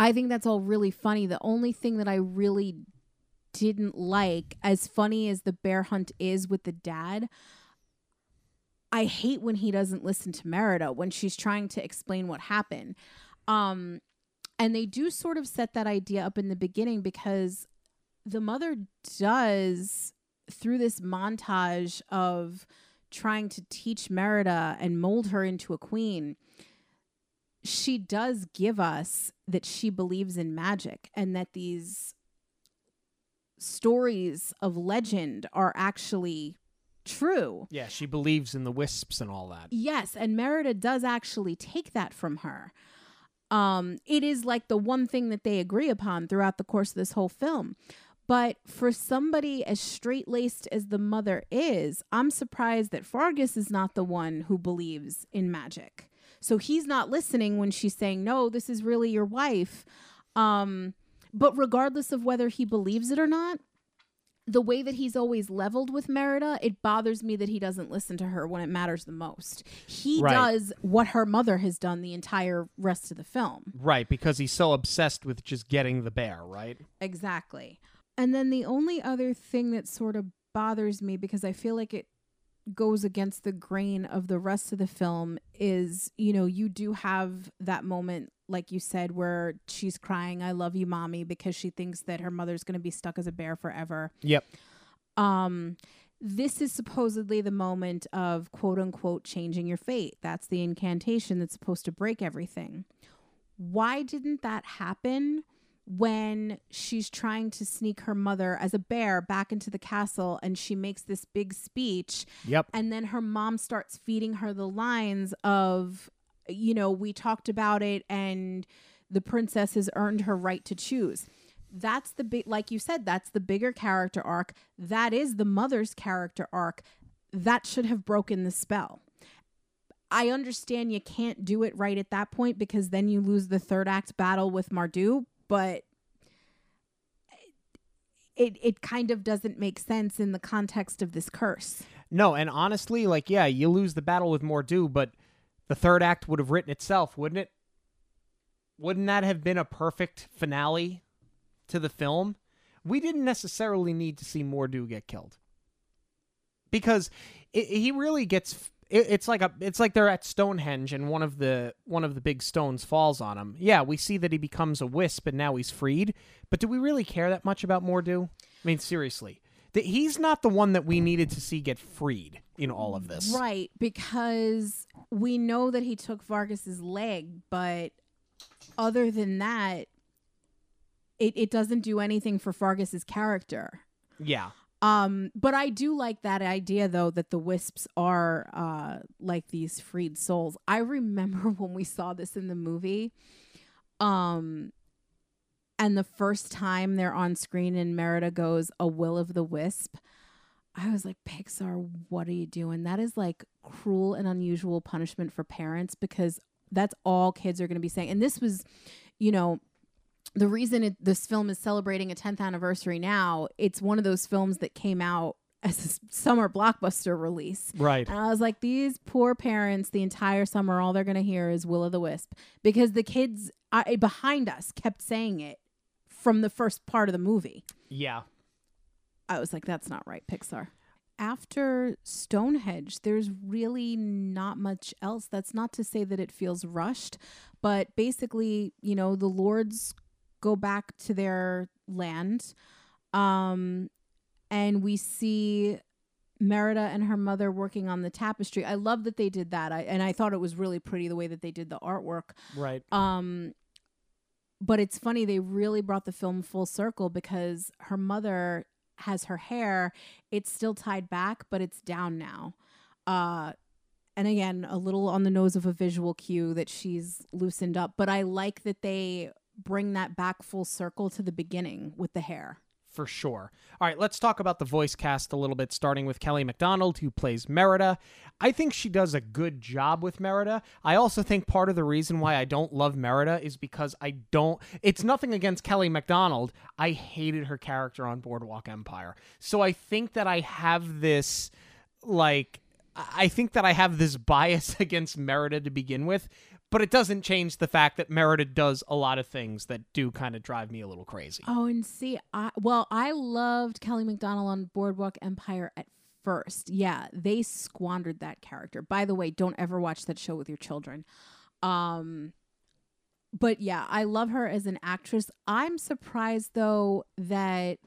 I think that's all really funny. The only thing that I really didn't like, as funny as the bear hunt is with the dad, I hate when he doesn't listen to Merida when she's trying to explain what happened. Um and they do sort of set that idea up in the beginning because the mother does through this montage of trying to teach Merida and mold her into a queen she does give us that she believes in magic and that these stories of legend are actually true.
Yeah, she believes in the wisps and all that.
Yes, and Merida does actually take that from her. Um, it is like the one thing that they agree upon throughout the course of this whole film. But for somebody as straight laced as the mother is, I'm surprised that Fergus is not the one who believes in magic. So he's not listening when she's saying, No, this is really your wife. Um, but regardless of whether he believes it or not, the way that he's always leveled with Merida, it bothers me that he doesn't listen to her when it matters the most. He
Right.
does what her mother has done the entire rest of the film.
Right, because he's so obsessed with just getting the bear, right?
Exactly. And then the only other thing that sort of bothers me because I feel like it goes against the grain of the rest of the film is, you know, you do have that moment like you said where she's crying I love you mommy because she thinks that her mother's going to be stuck as a bear forever.
Yep.
Um this is supposedly the moment of quote unquote changing your fate. That's the incantation that's supposed to break everything. Why didn't that happen when she's trying to sneak her mother as a bear back into the castle and she makes this big speech.
Yep.
and then her mom starts feeding her the lines of you know we talked about it and the princess has earned her right to choose. That's the big like you said that's the bigger character arc. That is the mother's character arc. That should have broken the spell. I understand you can't do it right at that point because then you lose the third act battle with Mor'du but it it kind of doesn't make sense in the context of this curse
No, and honestly, like, yeah, you lose the battle with Mor'du, but the third act would have written itself, wouldn't it? Wouldn't that have been a perfect finale to the film? We didn't necessarily need to see Mor'du get killed because it, he really gets. It, it's like a. It's like they're at Stonehenge and one of the one of the big stones falls on him. Yeah, we see that he becomes a wisp and now he's freed. But do we really care that much about Mor'du? I mean, seriously, that he's not the one that we needed to see get freed in all of this.
Right, because we know that he took Fergus's leg, but other than that, it, it doesn't do anything for Fergus's character.
Yeah.
Um, but I do like that idea though that the wisps are uh like these freed souls. I remember when we saw this in the movie. Um and the first time they're on screen and Merida goes, A will of the wisp. I was like, Pixar, what are you doing? That is like cruel and unusual punishment for parents because that's all kids are going to be saying. And this was, you know, the reason it, this film is celebrating a 10th anniversary now, it's one of those films that came out as a summer blockbuster release.
Right.
And I was like, these poor parents, the entire summer, all they're going to hear is Will o' the Wisp because the kids I, eh, behind us kept saying it from the first part of the movie.
Yeah.
I was like, that's not right, Pixar. after Stonehenge, there's really not much else. That's not to say that it feels rushed, but basically, you know, the lords go back to their land. Um, and we see Merida and her mother working on the tapestry. I love that they did that. I, and I thought it was really pretty the way that they did the artwork.
Right.
Um, but it's funny they really brought the film full circle because her mother has her hair it's still tied back but it's down now uh and again a little on the nose of a visual cue that she's loosened up but i like that they bring that back full circle to the beginning with the hair
for sure. All right, let's talk about the voice cast a little bit, starting with Kelly Macdonald, who plays Merida. I think she does a good job with Merida. I also think part of the reason why I don't love Merida is because I don't. It's nothing against Kelly Macdonald. I hated her character on Boardwalk Empire. So I think that I have this, like, I think that I have this bias against Merida to begin with but it doesn't change the fact that Merida does a lot of things that do kind of drive me a little crazy.
Oh, and see, I well, I loved Kelly Macdonald on Boardwalk Empire at first. Yeah, they squandered that character. By the way, don't ever watch that show with your children. Um but yeah, I love her as an actress. I'm surprised though that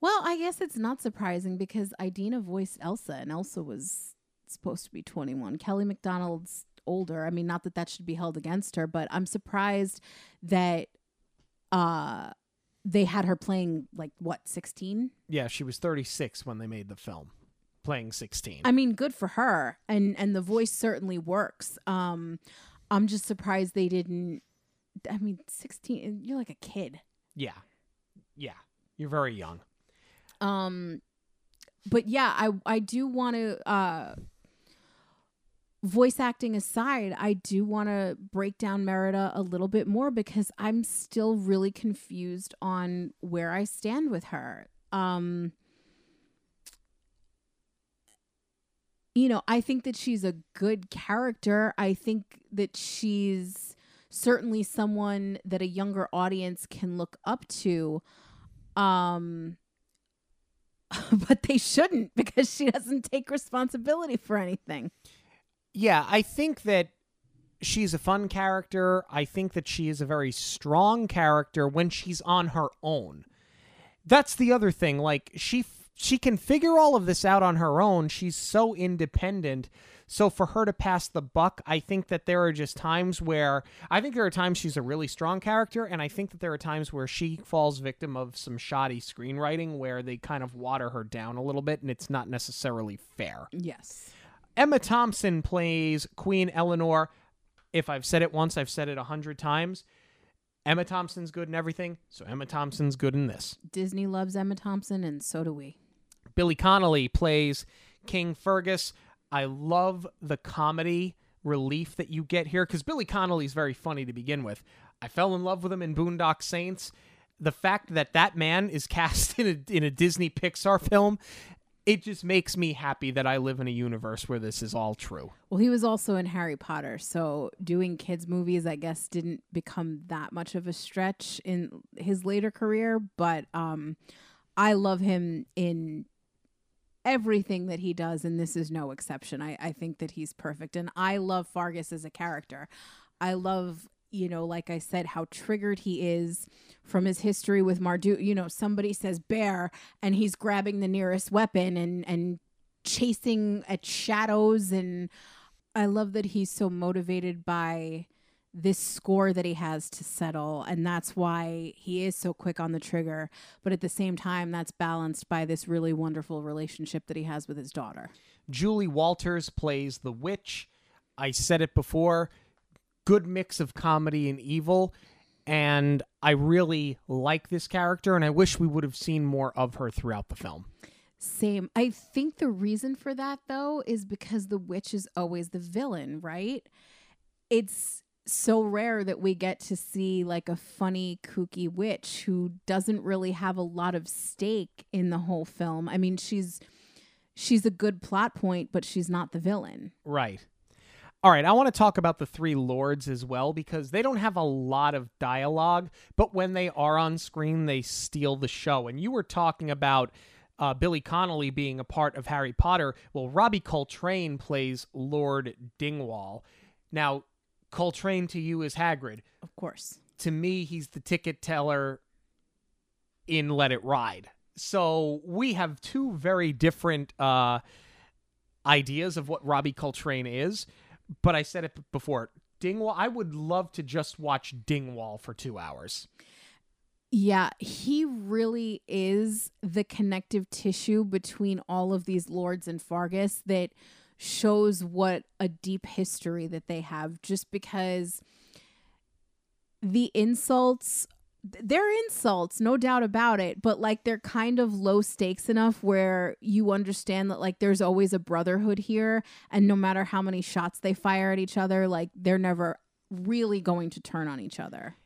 well, I guess it's not surprising because Idina voiced Elsa and Elsa was supposed to be 21. Kelly Macdonald's older. I mean, not that that should be held against her, but I'm surprised that uh they had her playing like what 16
yeah she was 36 when they made the film playing 16
i mean good for her and and the voice certainly works. Um i'm just surprised they didn't i mean 16 you're like a kid.
Yeah. Yeah. You're very young.
Um but yeah i i do want to uh voice acting aside, I do want to break down Merida a little bit more because I'm still really confused on where I stand with her. Um, you know, I think that she's a good character. I think that she's certainly someone that a younger audience can look up to. Um, but they shouldn't because she doesn't take responsibility for anything
yeah, I think that she's a fun character. I think that she is a very strong character when she's on her own. That's the other thing. Like she she can figure all of this out on her own. She's so independent. So for her to pass the buck, I think that there are just times where I think there are times she's a really strong character, and I think that there are times where she falls victim of some shoddy screenwriting where they kind of water her down a little bit, and it's not necessarily fair.
Yes.
Emma Thompson plays Queen Elinor. If I've said it once, I've said it a hundred times. Emma Thompson's good in everything, so Emma Thompson's good in this.
Disney loves Emma Thompson, and so do we.
Billy Connolly plays King Fergus. I love the comedy relief that you get here because Billy Connolly's very funny to begin with. I fell in love with him in Boondock Saints. The fact that that man is cast in a, in a Disney Pixar film it just makes me happy that I live in a universe where this is all true.
Well, he was also in Harry Potter, so doing kids movies, I guess, didn't become that much of a stretch in his later career. But um, I love him in everything that he does, and this is no exception. I, I think that he's perfect, and I love Fergus as a character. I love you know, like I said, how triggered he is from his history with Mor'du. You know, somebody says bear and he's grabbing the nearest weapon and and chasing at shadows and I love that he's so motivated by this score that he has to settle and that's why he is so quick on the trigger but at the same time that's balanced by this really wonderful relationship that he has with his daughter.
Julie Walters plays the witch. I said it before good mix of comedy and evil. And I really like this character, and I wish we would have seen more of her throughout the film.
Same. I think the reason for that, though, is because the witch is always the villain, right? It's so rare that we get to see like a funny, kooky witch who doesn't really have a lot of stake in the whole film. I mean, she's she's a good plot point, but she's not the villain.
Right. All right, I want to talk about the three lords as well because they don't have a lot of dialogue, but when they are on screen, they steal the show. And you were talking about uh, Billy Connolly being a part of Harry Potter. Well, Robbie Coltrane plays Lord Dingwall. Now, Coltrane to you is Hagrid.
Of course.
To me, he's the ticket teller in Let It Ride. So we have two very different uh, ideas of what Robbie Coltrane is. But I said it before. Dingwall, I would love to just watch Dingwall for two hours.
Yeah, he really is the connective tissue between all of these lords and Fergus that shows what a deep history that they have just because the insults they're insults, no doubt about it, but like they're kind of low stakes enough where you understand that like there's always a brotherhood here and no matter how many shots they fire at each other, like they're never really going to turn on each other.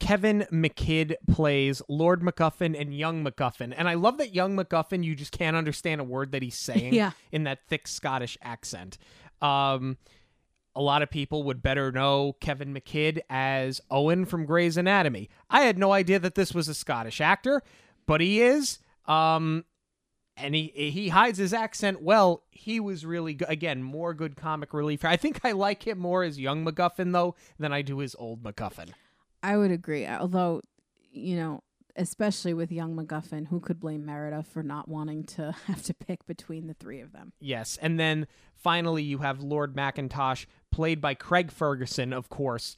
Kevin McKidd plays Lord MacGuffin and Young MacGuffin. And I love that Young MacGuffin, you just can't understand a word that he's saying
Yeah.
in that thick Scottish accent. Um, a lot of people would better know Kevin McKidd as Owen from Grey's Anatomy. I had no idea that this was a Scottish actor, but he is. Um, and he he hides his accent well. He was really good. Again, more good comic relief. I think I like him more as young MacGuffin though than I do as old MacGuffin.
I would agree. Although, you know, especially with young MacGuffin, who could blame Merida for not wanting to have to pick between the three of them?
Yes. And then finally, you have Lord Macintosh, played by Craig Ferguson, of course.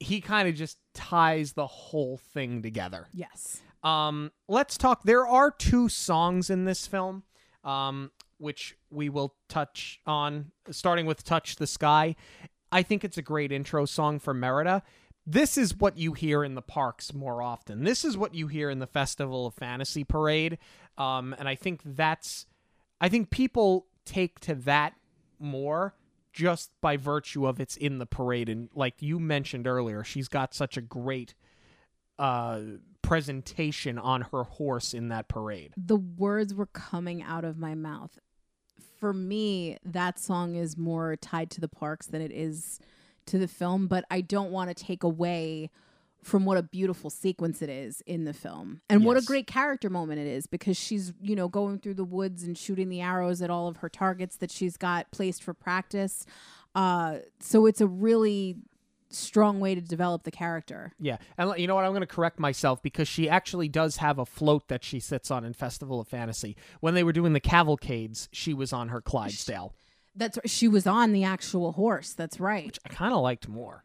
He kind of just ties the whole thing together.
Yes.
Um, let's talk. There are two songs in this film, um, which we will touch on, starting with Touch the Sky. I think it's a great intro song for Merida. This is what you hear in the parks more often. This is what you hear in the Festival of Fantasy Parade. Um, and I think that's, I think people take to that more just by virtue of it's in the parade. And like you mentioned earlier, she's got such a great uh, presentation on her horse in that parade.
The words were coming out of my mouth. For me, that song is more tied to the parks than it is to the film, but I don't want to take away from what a beautiful sequence it is in the film. And what a great character moment it is because she's you know going through the woods and shooting the arrows at all of her targets that she's got placed for practice. Uh so it's a really strong way to develop the character.
Yeah, and you know what? I'm going to correct myself because she actually does have a float that she sits on in Festival of Fantasy. When they were doing the cavalcades, she was on her Clydesdale,
that's she was on the actual horse. That's right.
Which I kind of liked more.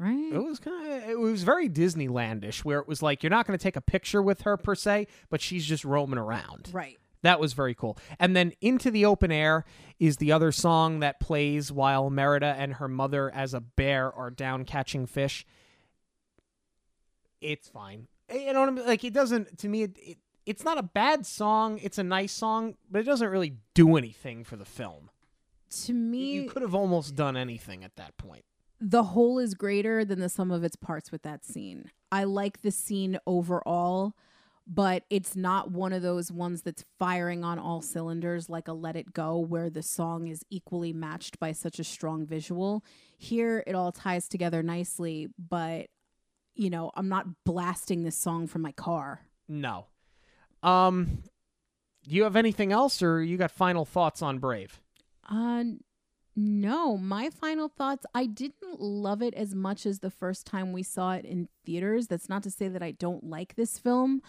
Right
It was kind of it was very Disneylandish, where it was like you're not going to take a picture with her per se, but she's just roaming around.
right
That was very cool. And then Into the Open Air is the other song that plays while Merida and her mother as a bear are down catching fish. It's fine. You know what I mean? Like it doesn't to me it, it it's not a bad song. It's a nice song, but it doesn't really do anything for the film.
to me
You could have almost done anything at that point.
The whole is greater than the sum of its parts with that scene. I like the scene overall, but it's not one of those ones that's firing on all cylinders like a Let It Go, where the song is equally matched by such a strong visual. Here, it all ties together nicely, but you know, I'm not blasting this song from my car.
No. Um Do you have anything else or you got final thoughts on Brave?
Uh, no, my final thoughts. I didn't love it as much as the first time we saw it in theaters. That's not to say that I don't like this film.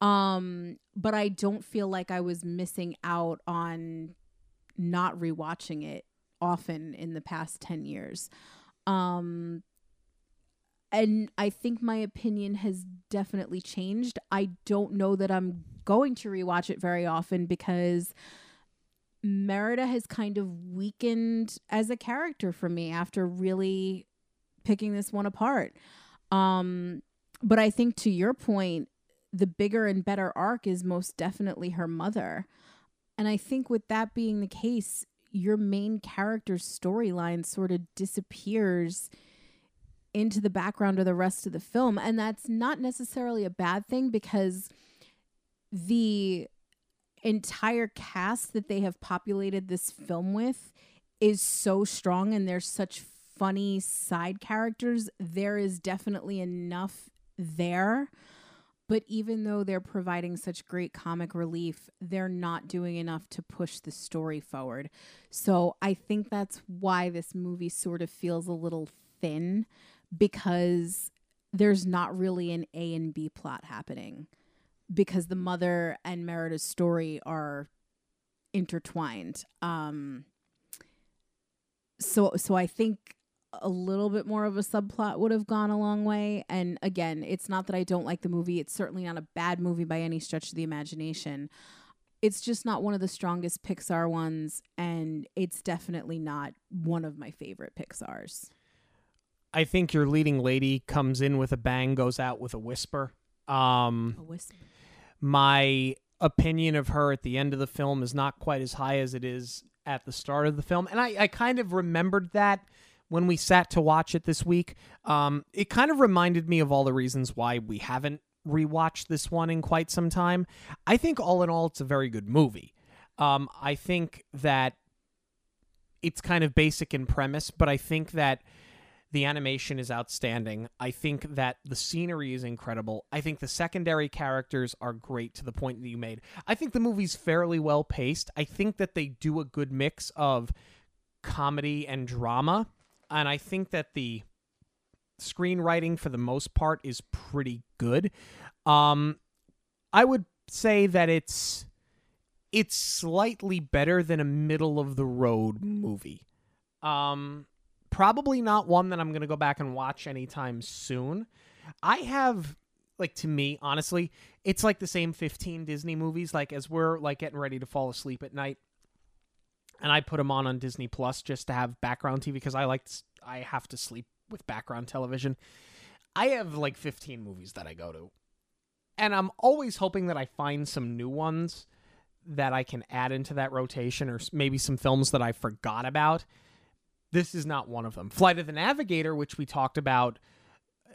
Um, but I don't feel like I was missing out on not rewatching it often in the past 10 years. Um, and I think my opinion has definitely changed. I don't know that I'm going to rewatch it very often because Merida has kind of weakened as a character for me after really picking this one apart. Um, but I think to your point, the bigger and better arc is most definitely her mother. And I think with that being the case, your main character's storyline sort of disappears into the background of the rest of the film. And that's not necessarily a bad thing because the entire cast that they have populated this film with is so strong and there's such funny side characters there is definitely enough there But even though they're providing such great comic relief, they're not doing enough to push the story forward. So I think that's why this movie sort of feels a little thin because there's not really an A and B plot happening because the mother and Merida's story are intertwined. Um so so I think a little bit more of a subplot would have gone a long way. And again, it's not that I don't like the movie. It's certainly not a bad movie by any stretch of the imagination. It's just not one of the strongest Pixar ones, and it's definitely not one of my favorite Pixar's.
I think your leading lady comes in with a bang, goes out with a whisper. Um,
A whisper.
My opinion of her at the end of the film is not quite as high as it is at the start of the film. And I, I kind of remembered that when we sat to watch it this week. Um, it kind of reminded me of all the reasons why we haven't rewatched this one in quite some time. I think all in all, it's a very good movie. Um, I think that it's kind of basic in premise, but I think that the animation is outstanding. I think that the scenery is incredible. I think the secondary characters are great to the point that you made. I think the movie's fairly well paced. I think that they do a good mix of comedy and drama. And I think that the screenwriting for the most part is pretty good. Um I would say that it's it's slightly better than a middle of the road movie. Um probably not one that I'm going to go back and watch anytime soon. I have like to me honestly, it's like the same 15 Disney movies like as we're like getting ready to fall asleep at night and I put them on on Disney Plus just to have background TV because I like I have to sleep with background television. I have like 15 movies that I go to. And I'm always hoping that I find some new ones that I can add into that rotation or maybe some films that I forgot about. This is not one of them. Flight of the Navigator, which we talked about,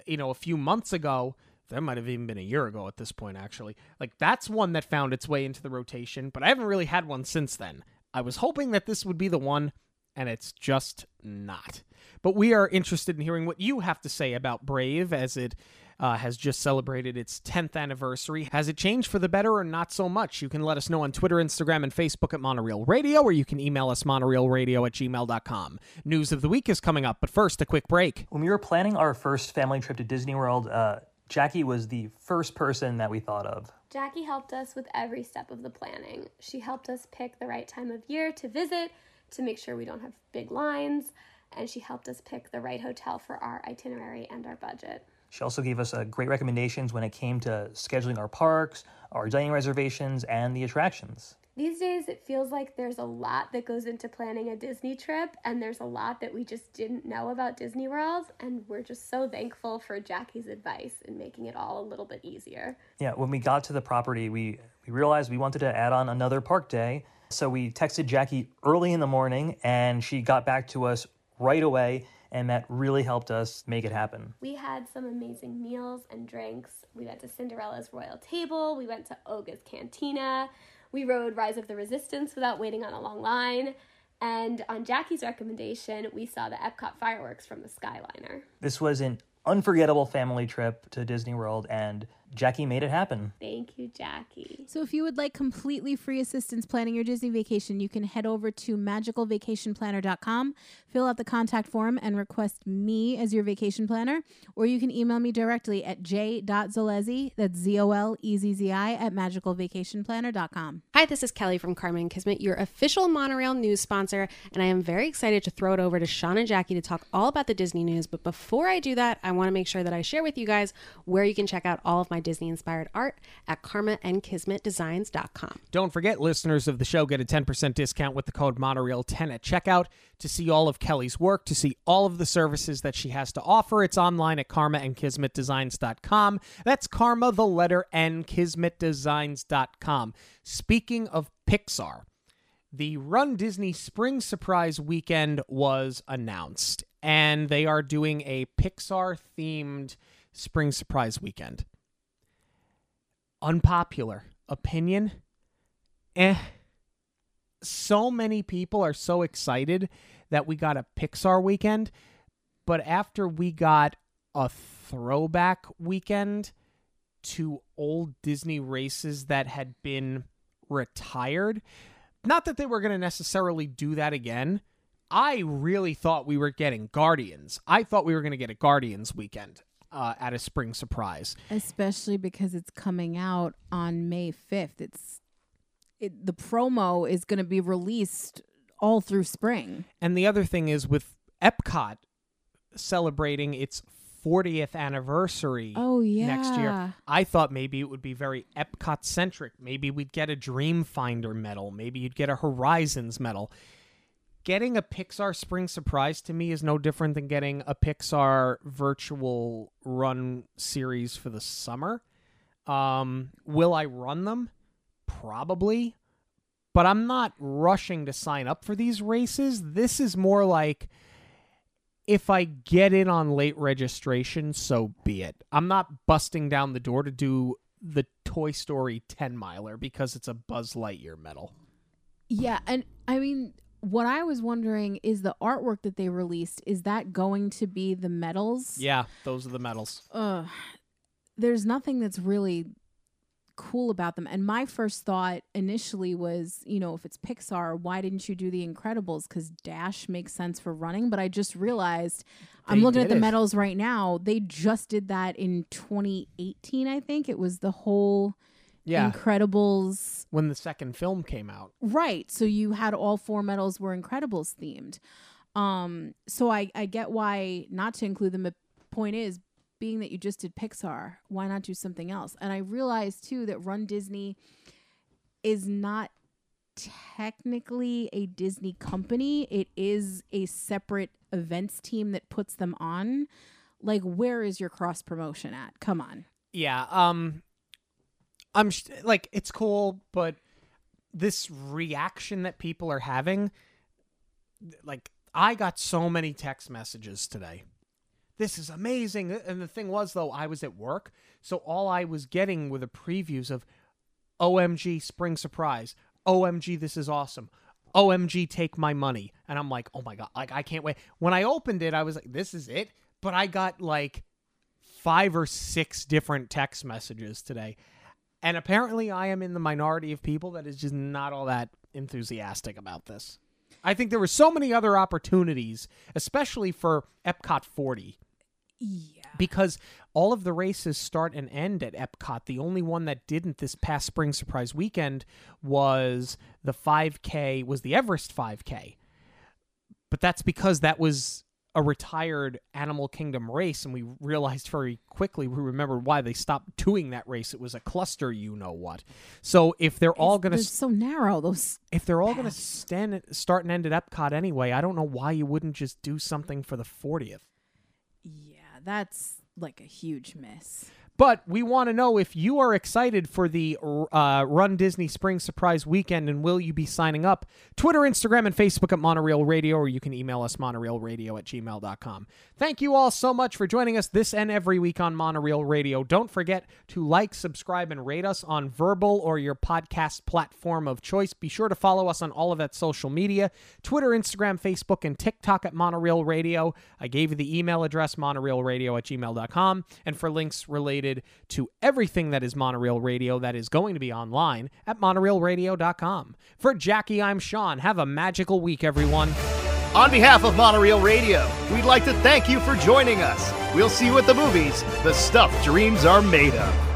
you know, a few months ago. That might have even been a year ago at this point, actually. Like, that's one that found its way into the rotation, but I haven't really had one since then. I was hoping that this would be the one, and it's just not. But we are interested in hearing what you have to say about Brave as it uh, has just celebrated its 10th anniversary. Has it changed for the better or not so much? You can let us know on Twitter, Instagram, and Facebook at Monorail Radio, or you can email us monorailradio at gmail.com. News of the week is coming up, but first, a quick break.
When we were planning our first family trip to Disney World, uh, Jackie was the first person that we thought of.
Jackie helped us with every step of the planning. She helped us pick the right time of year to visit to make sure we don't have big lines, and she helped us pick the right hotel for our itinerary and our budget.
She also gave us uh, great recommendations when it came to scheduling our parks, our dining reservations, and the attractions.
These days, it feels like there's a lot that goes into planning a Disney trip, and there's a lot that we just didn't know about Disney World, and we're just so thankful for Jackie's advice in making it all a little bit easier.
Yeah, when we got to the property, we, we realized we wanted to add on another park day. So we texted Jackie early in the morning, and she got back to us right away, and that really helped us make it happen.
We had some amazing meals and drinks. We went to Cinderella's Royal Table, we went to Oga's Cantina, we rode Rise of the Resistance without waiting on a long line. And on Jackie's recommendation, we saw the Epcot fireworks from the Skyliner.
This was an unforgettable family trip to Disney World, and Jackie made it happen.
Thank you, Jackie.
So, if you would like completely free assistance planning your Disney vacation, you can head over to magicalvacationplanner.com, fill out the contact form, and request me as your vacation planner. Or you can email me directly at j.zolezzi, that's Z O L E Z Z I, at magicalvacationplanner.com.
Hi, this is Kelly from Karma and Kismet, your official monorail news sponsor, and I am very excited to throw it over to Sean and Jackie to talk all about the Disney news. But before I do that, I want to make sure that I share with you guys where you can check out all of my Disney inspired art at karmaandkismetdesigns.com.
Don't forget, listeners of the show get a 10% discount with the code Monorail10 at checkout to see all of Kelly's work, to see all of the services that she has to offer. It's online at karmaandkismetdesigns.com. That's karma, the letter N, kismetdesigns.com. Speaking of Pixar, the Run Disney Spring Surprise Weekend was announced, and they are doing a Pixar themed Spring Surprise Weekend. Unpopular opinion? Eh. So many people are so excited that we got a Pixar weekend, but after we got a throwback weekend, to old Disney races that had been retired. Not that they were going to necessarily do that again. I really thought we were getting Guardians. I thought we were going to get a Guardians weekend uh, at a spring surprise.
Especially because it's coming out on May 5th. It's it, the promo is going to be released all through spring.
And the other thing is with Epcot celebrating its 40th anniversary
Oh yeah.
next year. I thought maybe it would be very Epcot centric. Maybe we'd get a Dreamfinder medal. Maybe you'd get a Horizons medal. Getting a Pixar Spring Surprise to me is no different than getting a Pixar virtual run series for the summer. Um, will I run them? Probably. But I'm not rushing to sign up for these races. This is more like if I get in on late registration, so be it. I'm not busting down the door to do the Toy Story 10 miler because it's a Buzz Lightyear medal.
Yeah, and I mean, what I was wondering is the artwork that they released. Is that going to be the medals?
Yeah, those are the medals.
Ugh. There's nothing that's really cool about them. And my first thought initially was, you know, if it's Pixar, why didn't you do the Incredibles? Because Dash makes sense for running. But I just realized I'm looking at the
it.
medals right now. They just did that in 2018, I think. It was the whole
Yeah,
Incredibles.
when the second film came out.
Right. So you had all four medals were Incredibles themed. Um, so I, I get why not to include them. But point is, being that you just did Pixar, why not do something else? And I realized too that Run Disney is not technically a Disney company. It is a separate events team that puts them on. Like, where is your cross promotion at? Come on.
Yeah, um I'm sh- like it's cool, but this reaction that people are having like I got so many text messages today. This is amazing. And the thing was though, I was at work, so all I was getting were the previews of OMG spring surprise. OMG this is awesome. OMG take my money. And I'm like, "Oh my god, like I can't wait." When I opened it, I was like, "This is it?" But I got like five or six different text messages today. And apparently, I am in the minority of people that is just not all that enthusiastic about this. I think there were so many other opportunities, especially for Epcot 40,
Yeah.
because all of the races start and end at Epcot. The only one that didn't this past spring surprise weekend was the 5K, was the Everest 5K. But that's because that was a retired Animal Kingdom race, and we realized very quickly, we remembered why they stopped doing that race. It was a cluster, you know what. So if they're all going
They're
to
so narrow. Those
if they're all going to stand start and end at Epcot anyway, I don't know why you wouldn't just do something for the 40th.
Yeah, that's like a huge miss.
But we want to know if you are excited for the uh, Run Disney Spring Surprise Weekend and will you be signing up? Twitter, Instagram, and Facebook at Monorail Radio, or you can email us monorailradio at gmail.com. Thank you all so much for joining us this and every week on Monorail Radio. Don't forget to like, subscribe, and rate us on Verbal or your podcast platform of choice. Be sure to follow us on all of that social media Twitter, Instagram, Facebook, and TikTok at Monorail Radio. I gave you the email address, monorailradio at gmail.com. And for links related to everything that is Monorail Radio that is going to be online at monorailradio.com. For Jackie, I'm Sean. Have a magical week, everyone.
On behalf of Monorail Radio, we'd like to thank you for joining us. We'll see you at the movies, the stuff dreams are made of.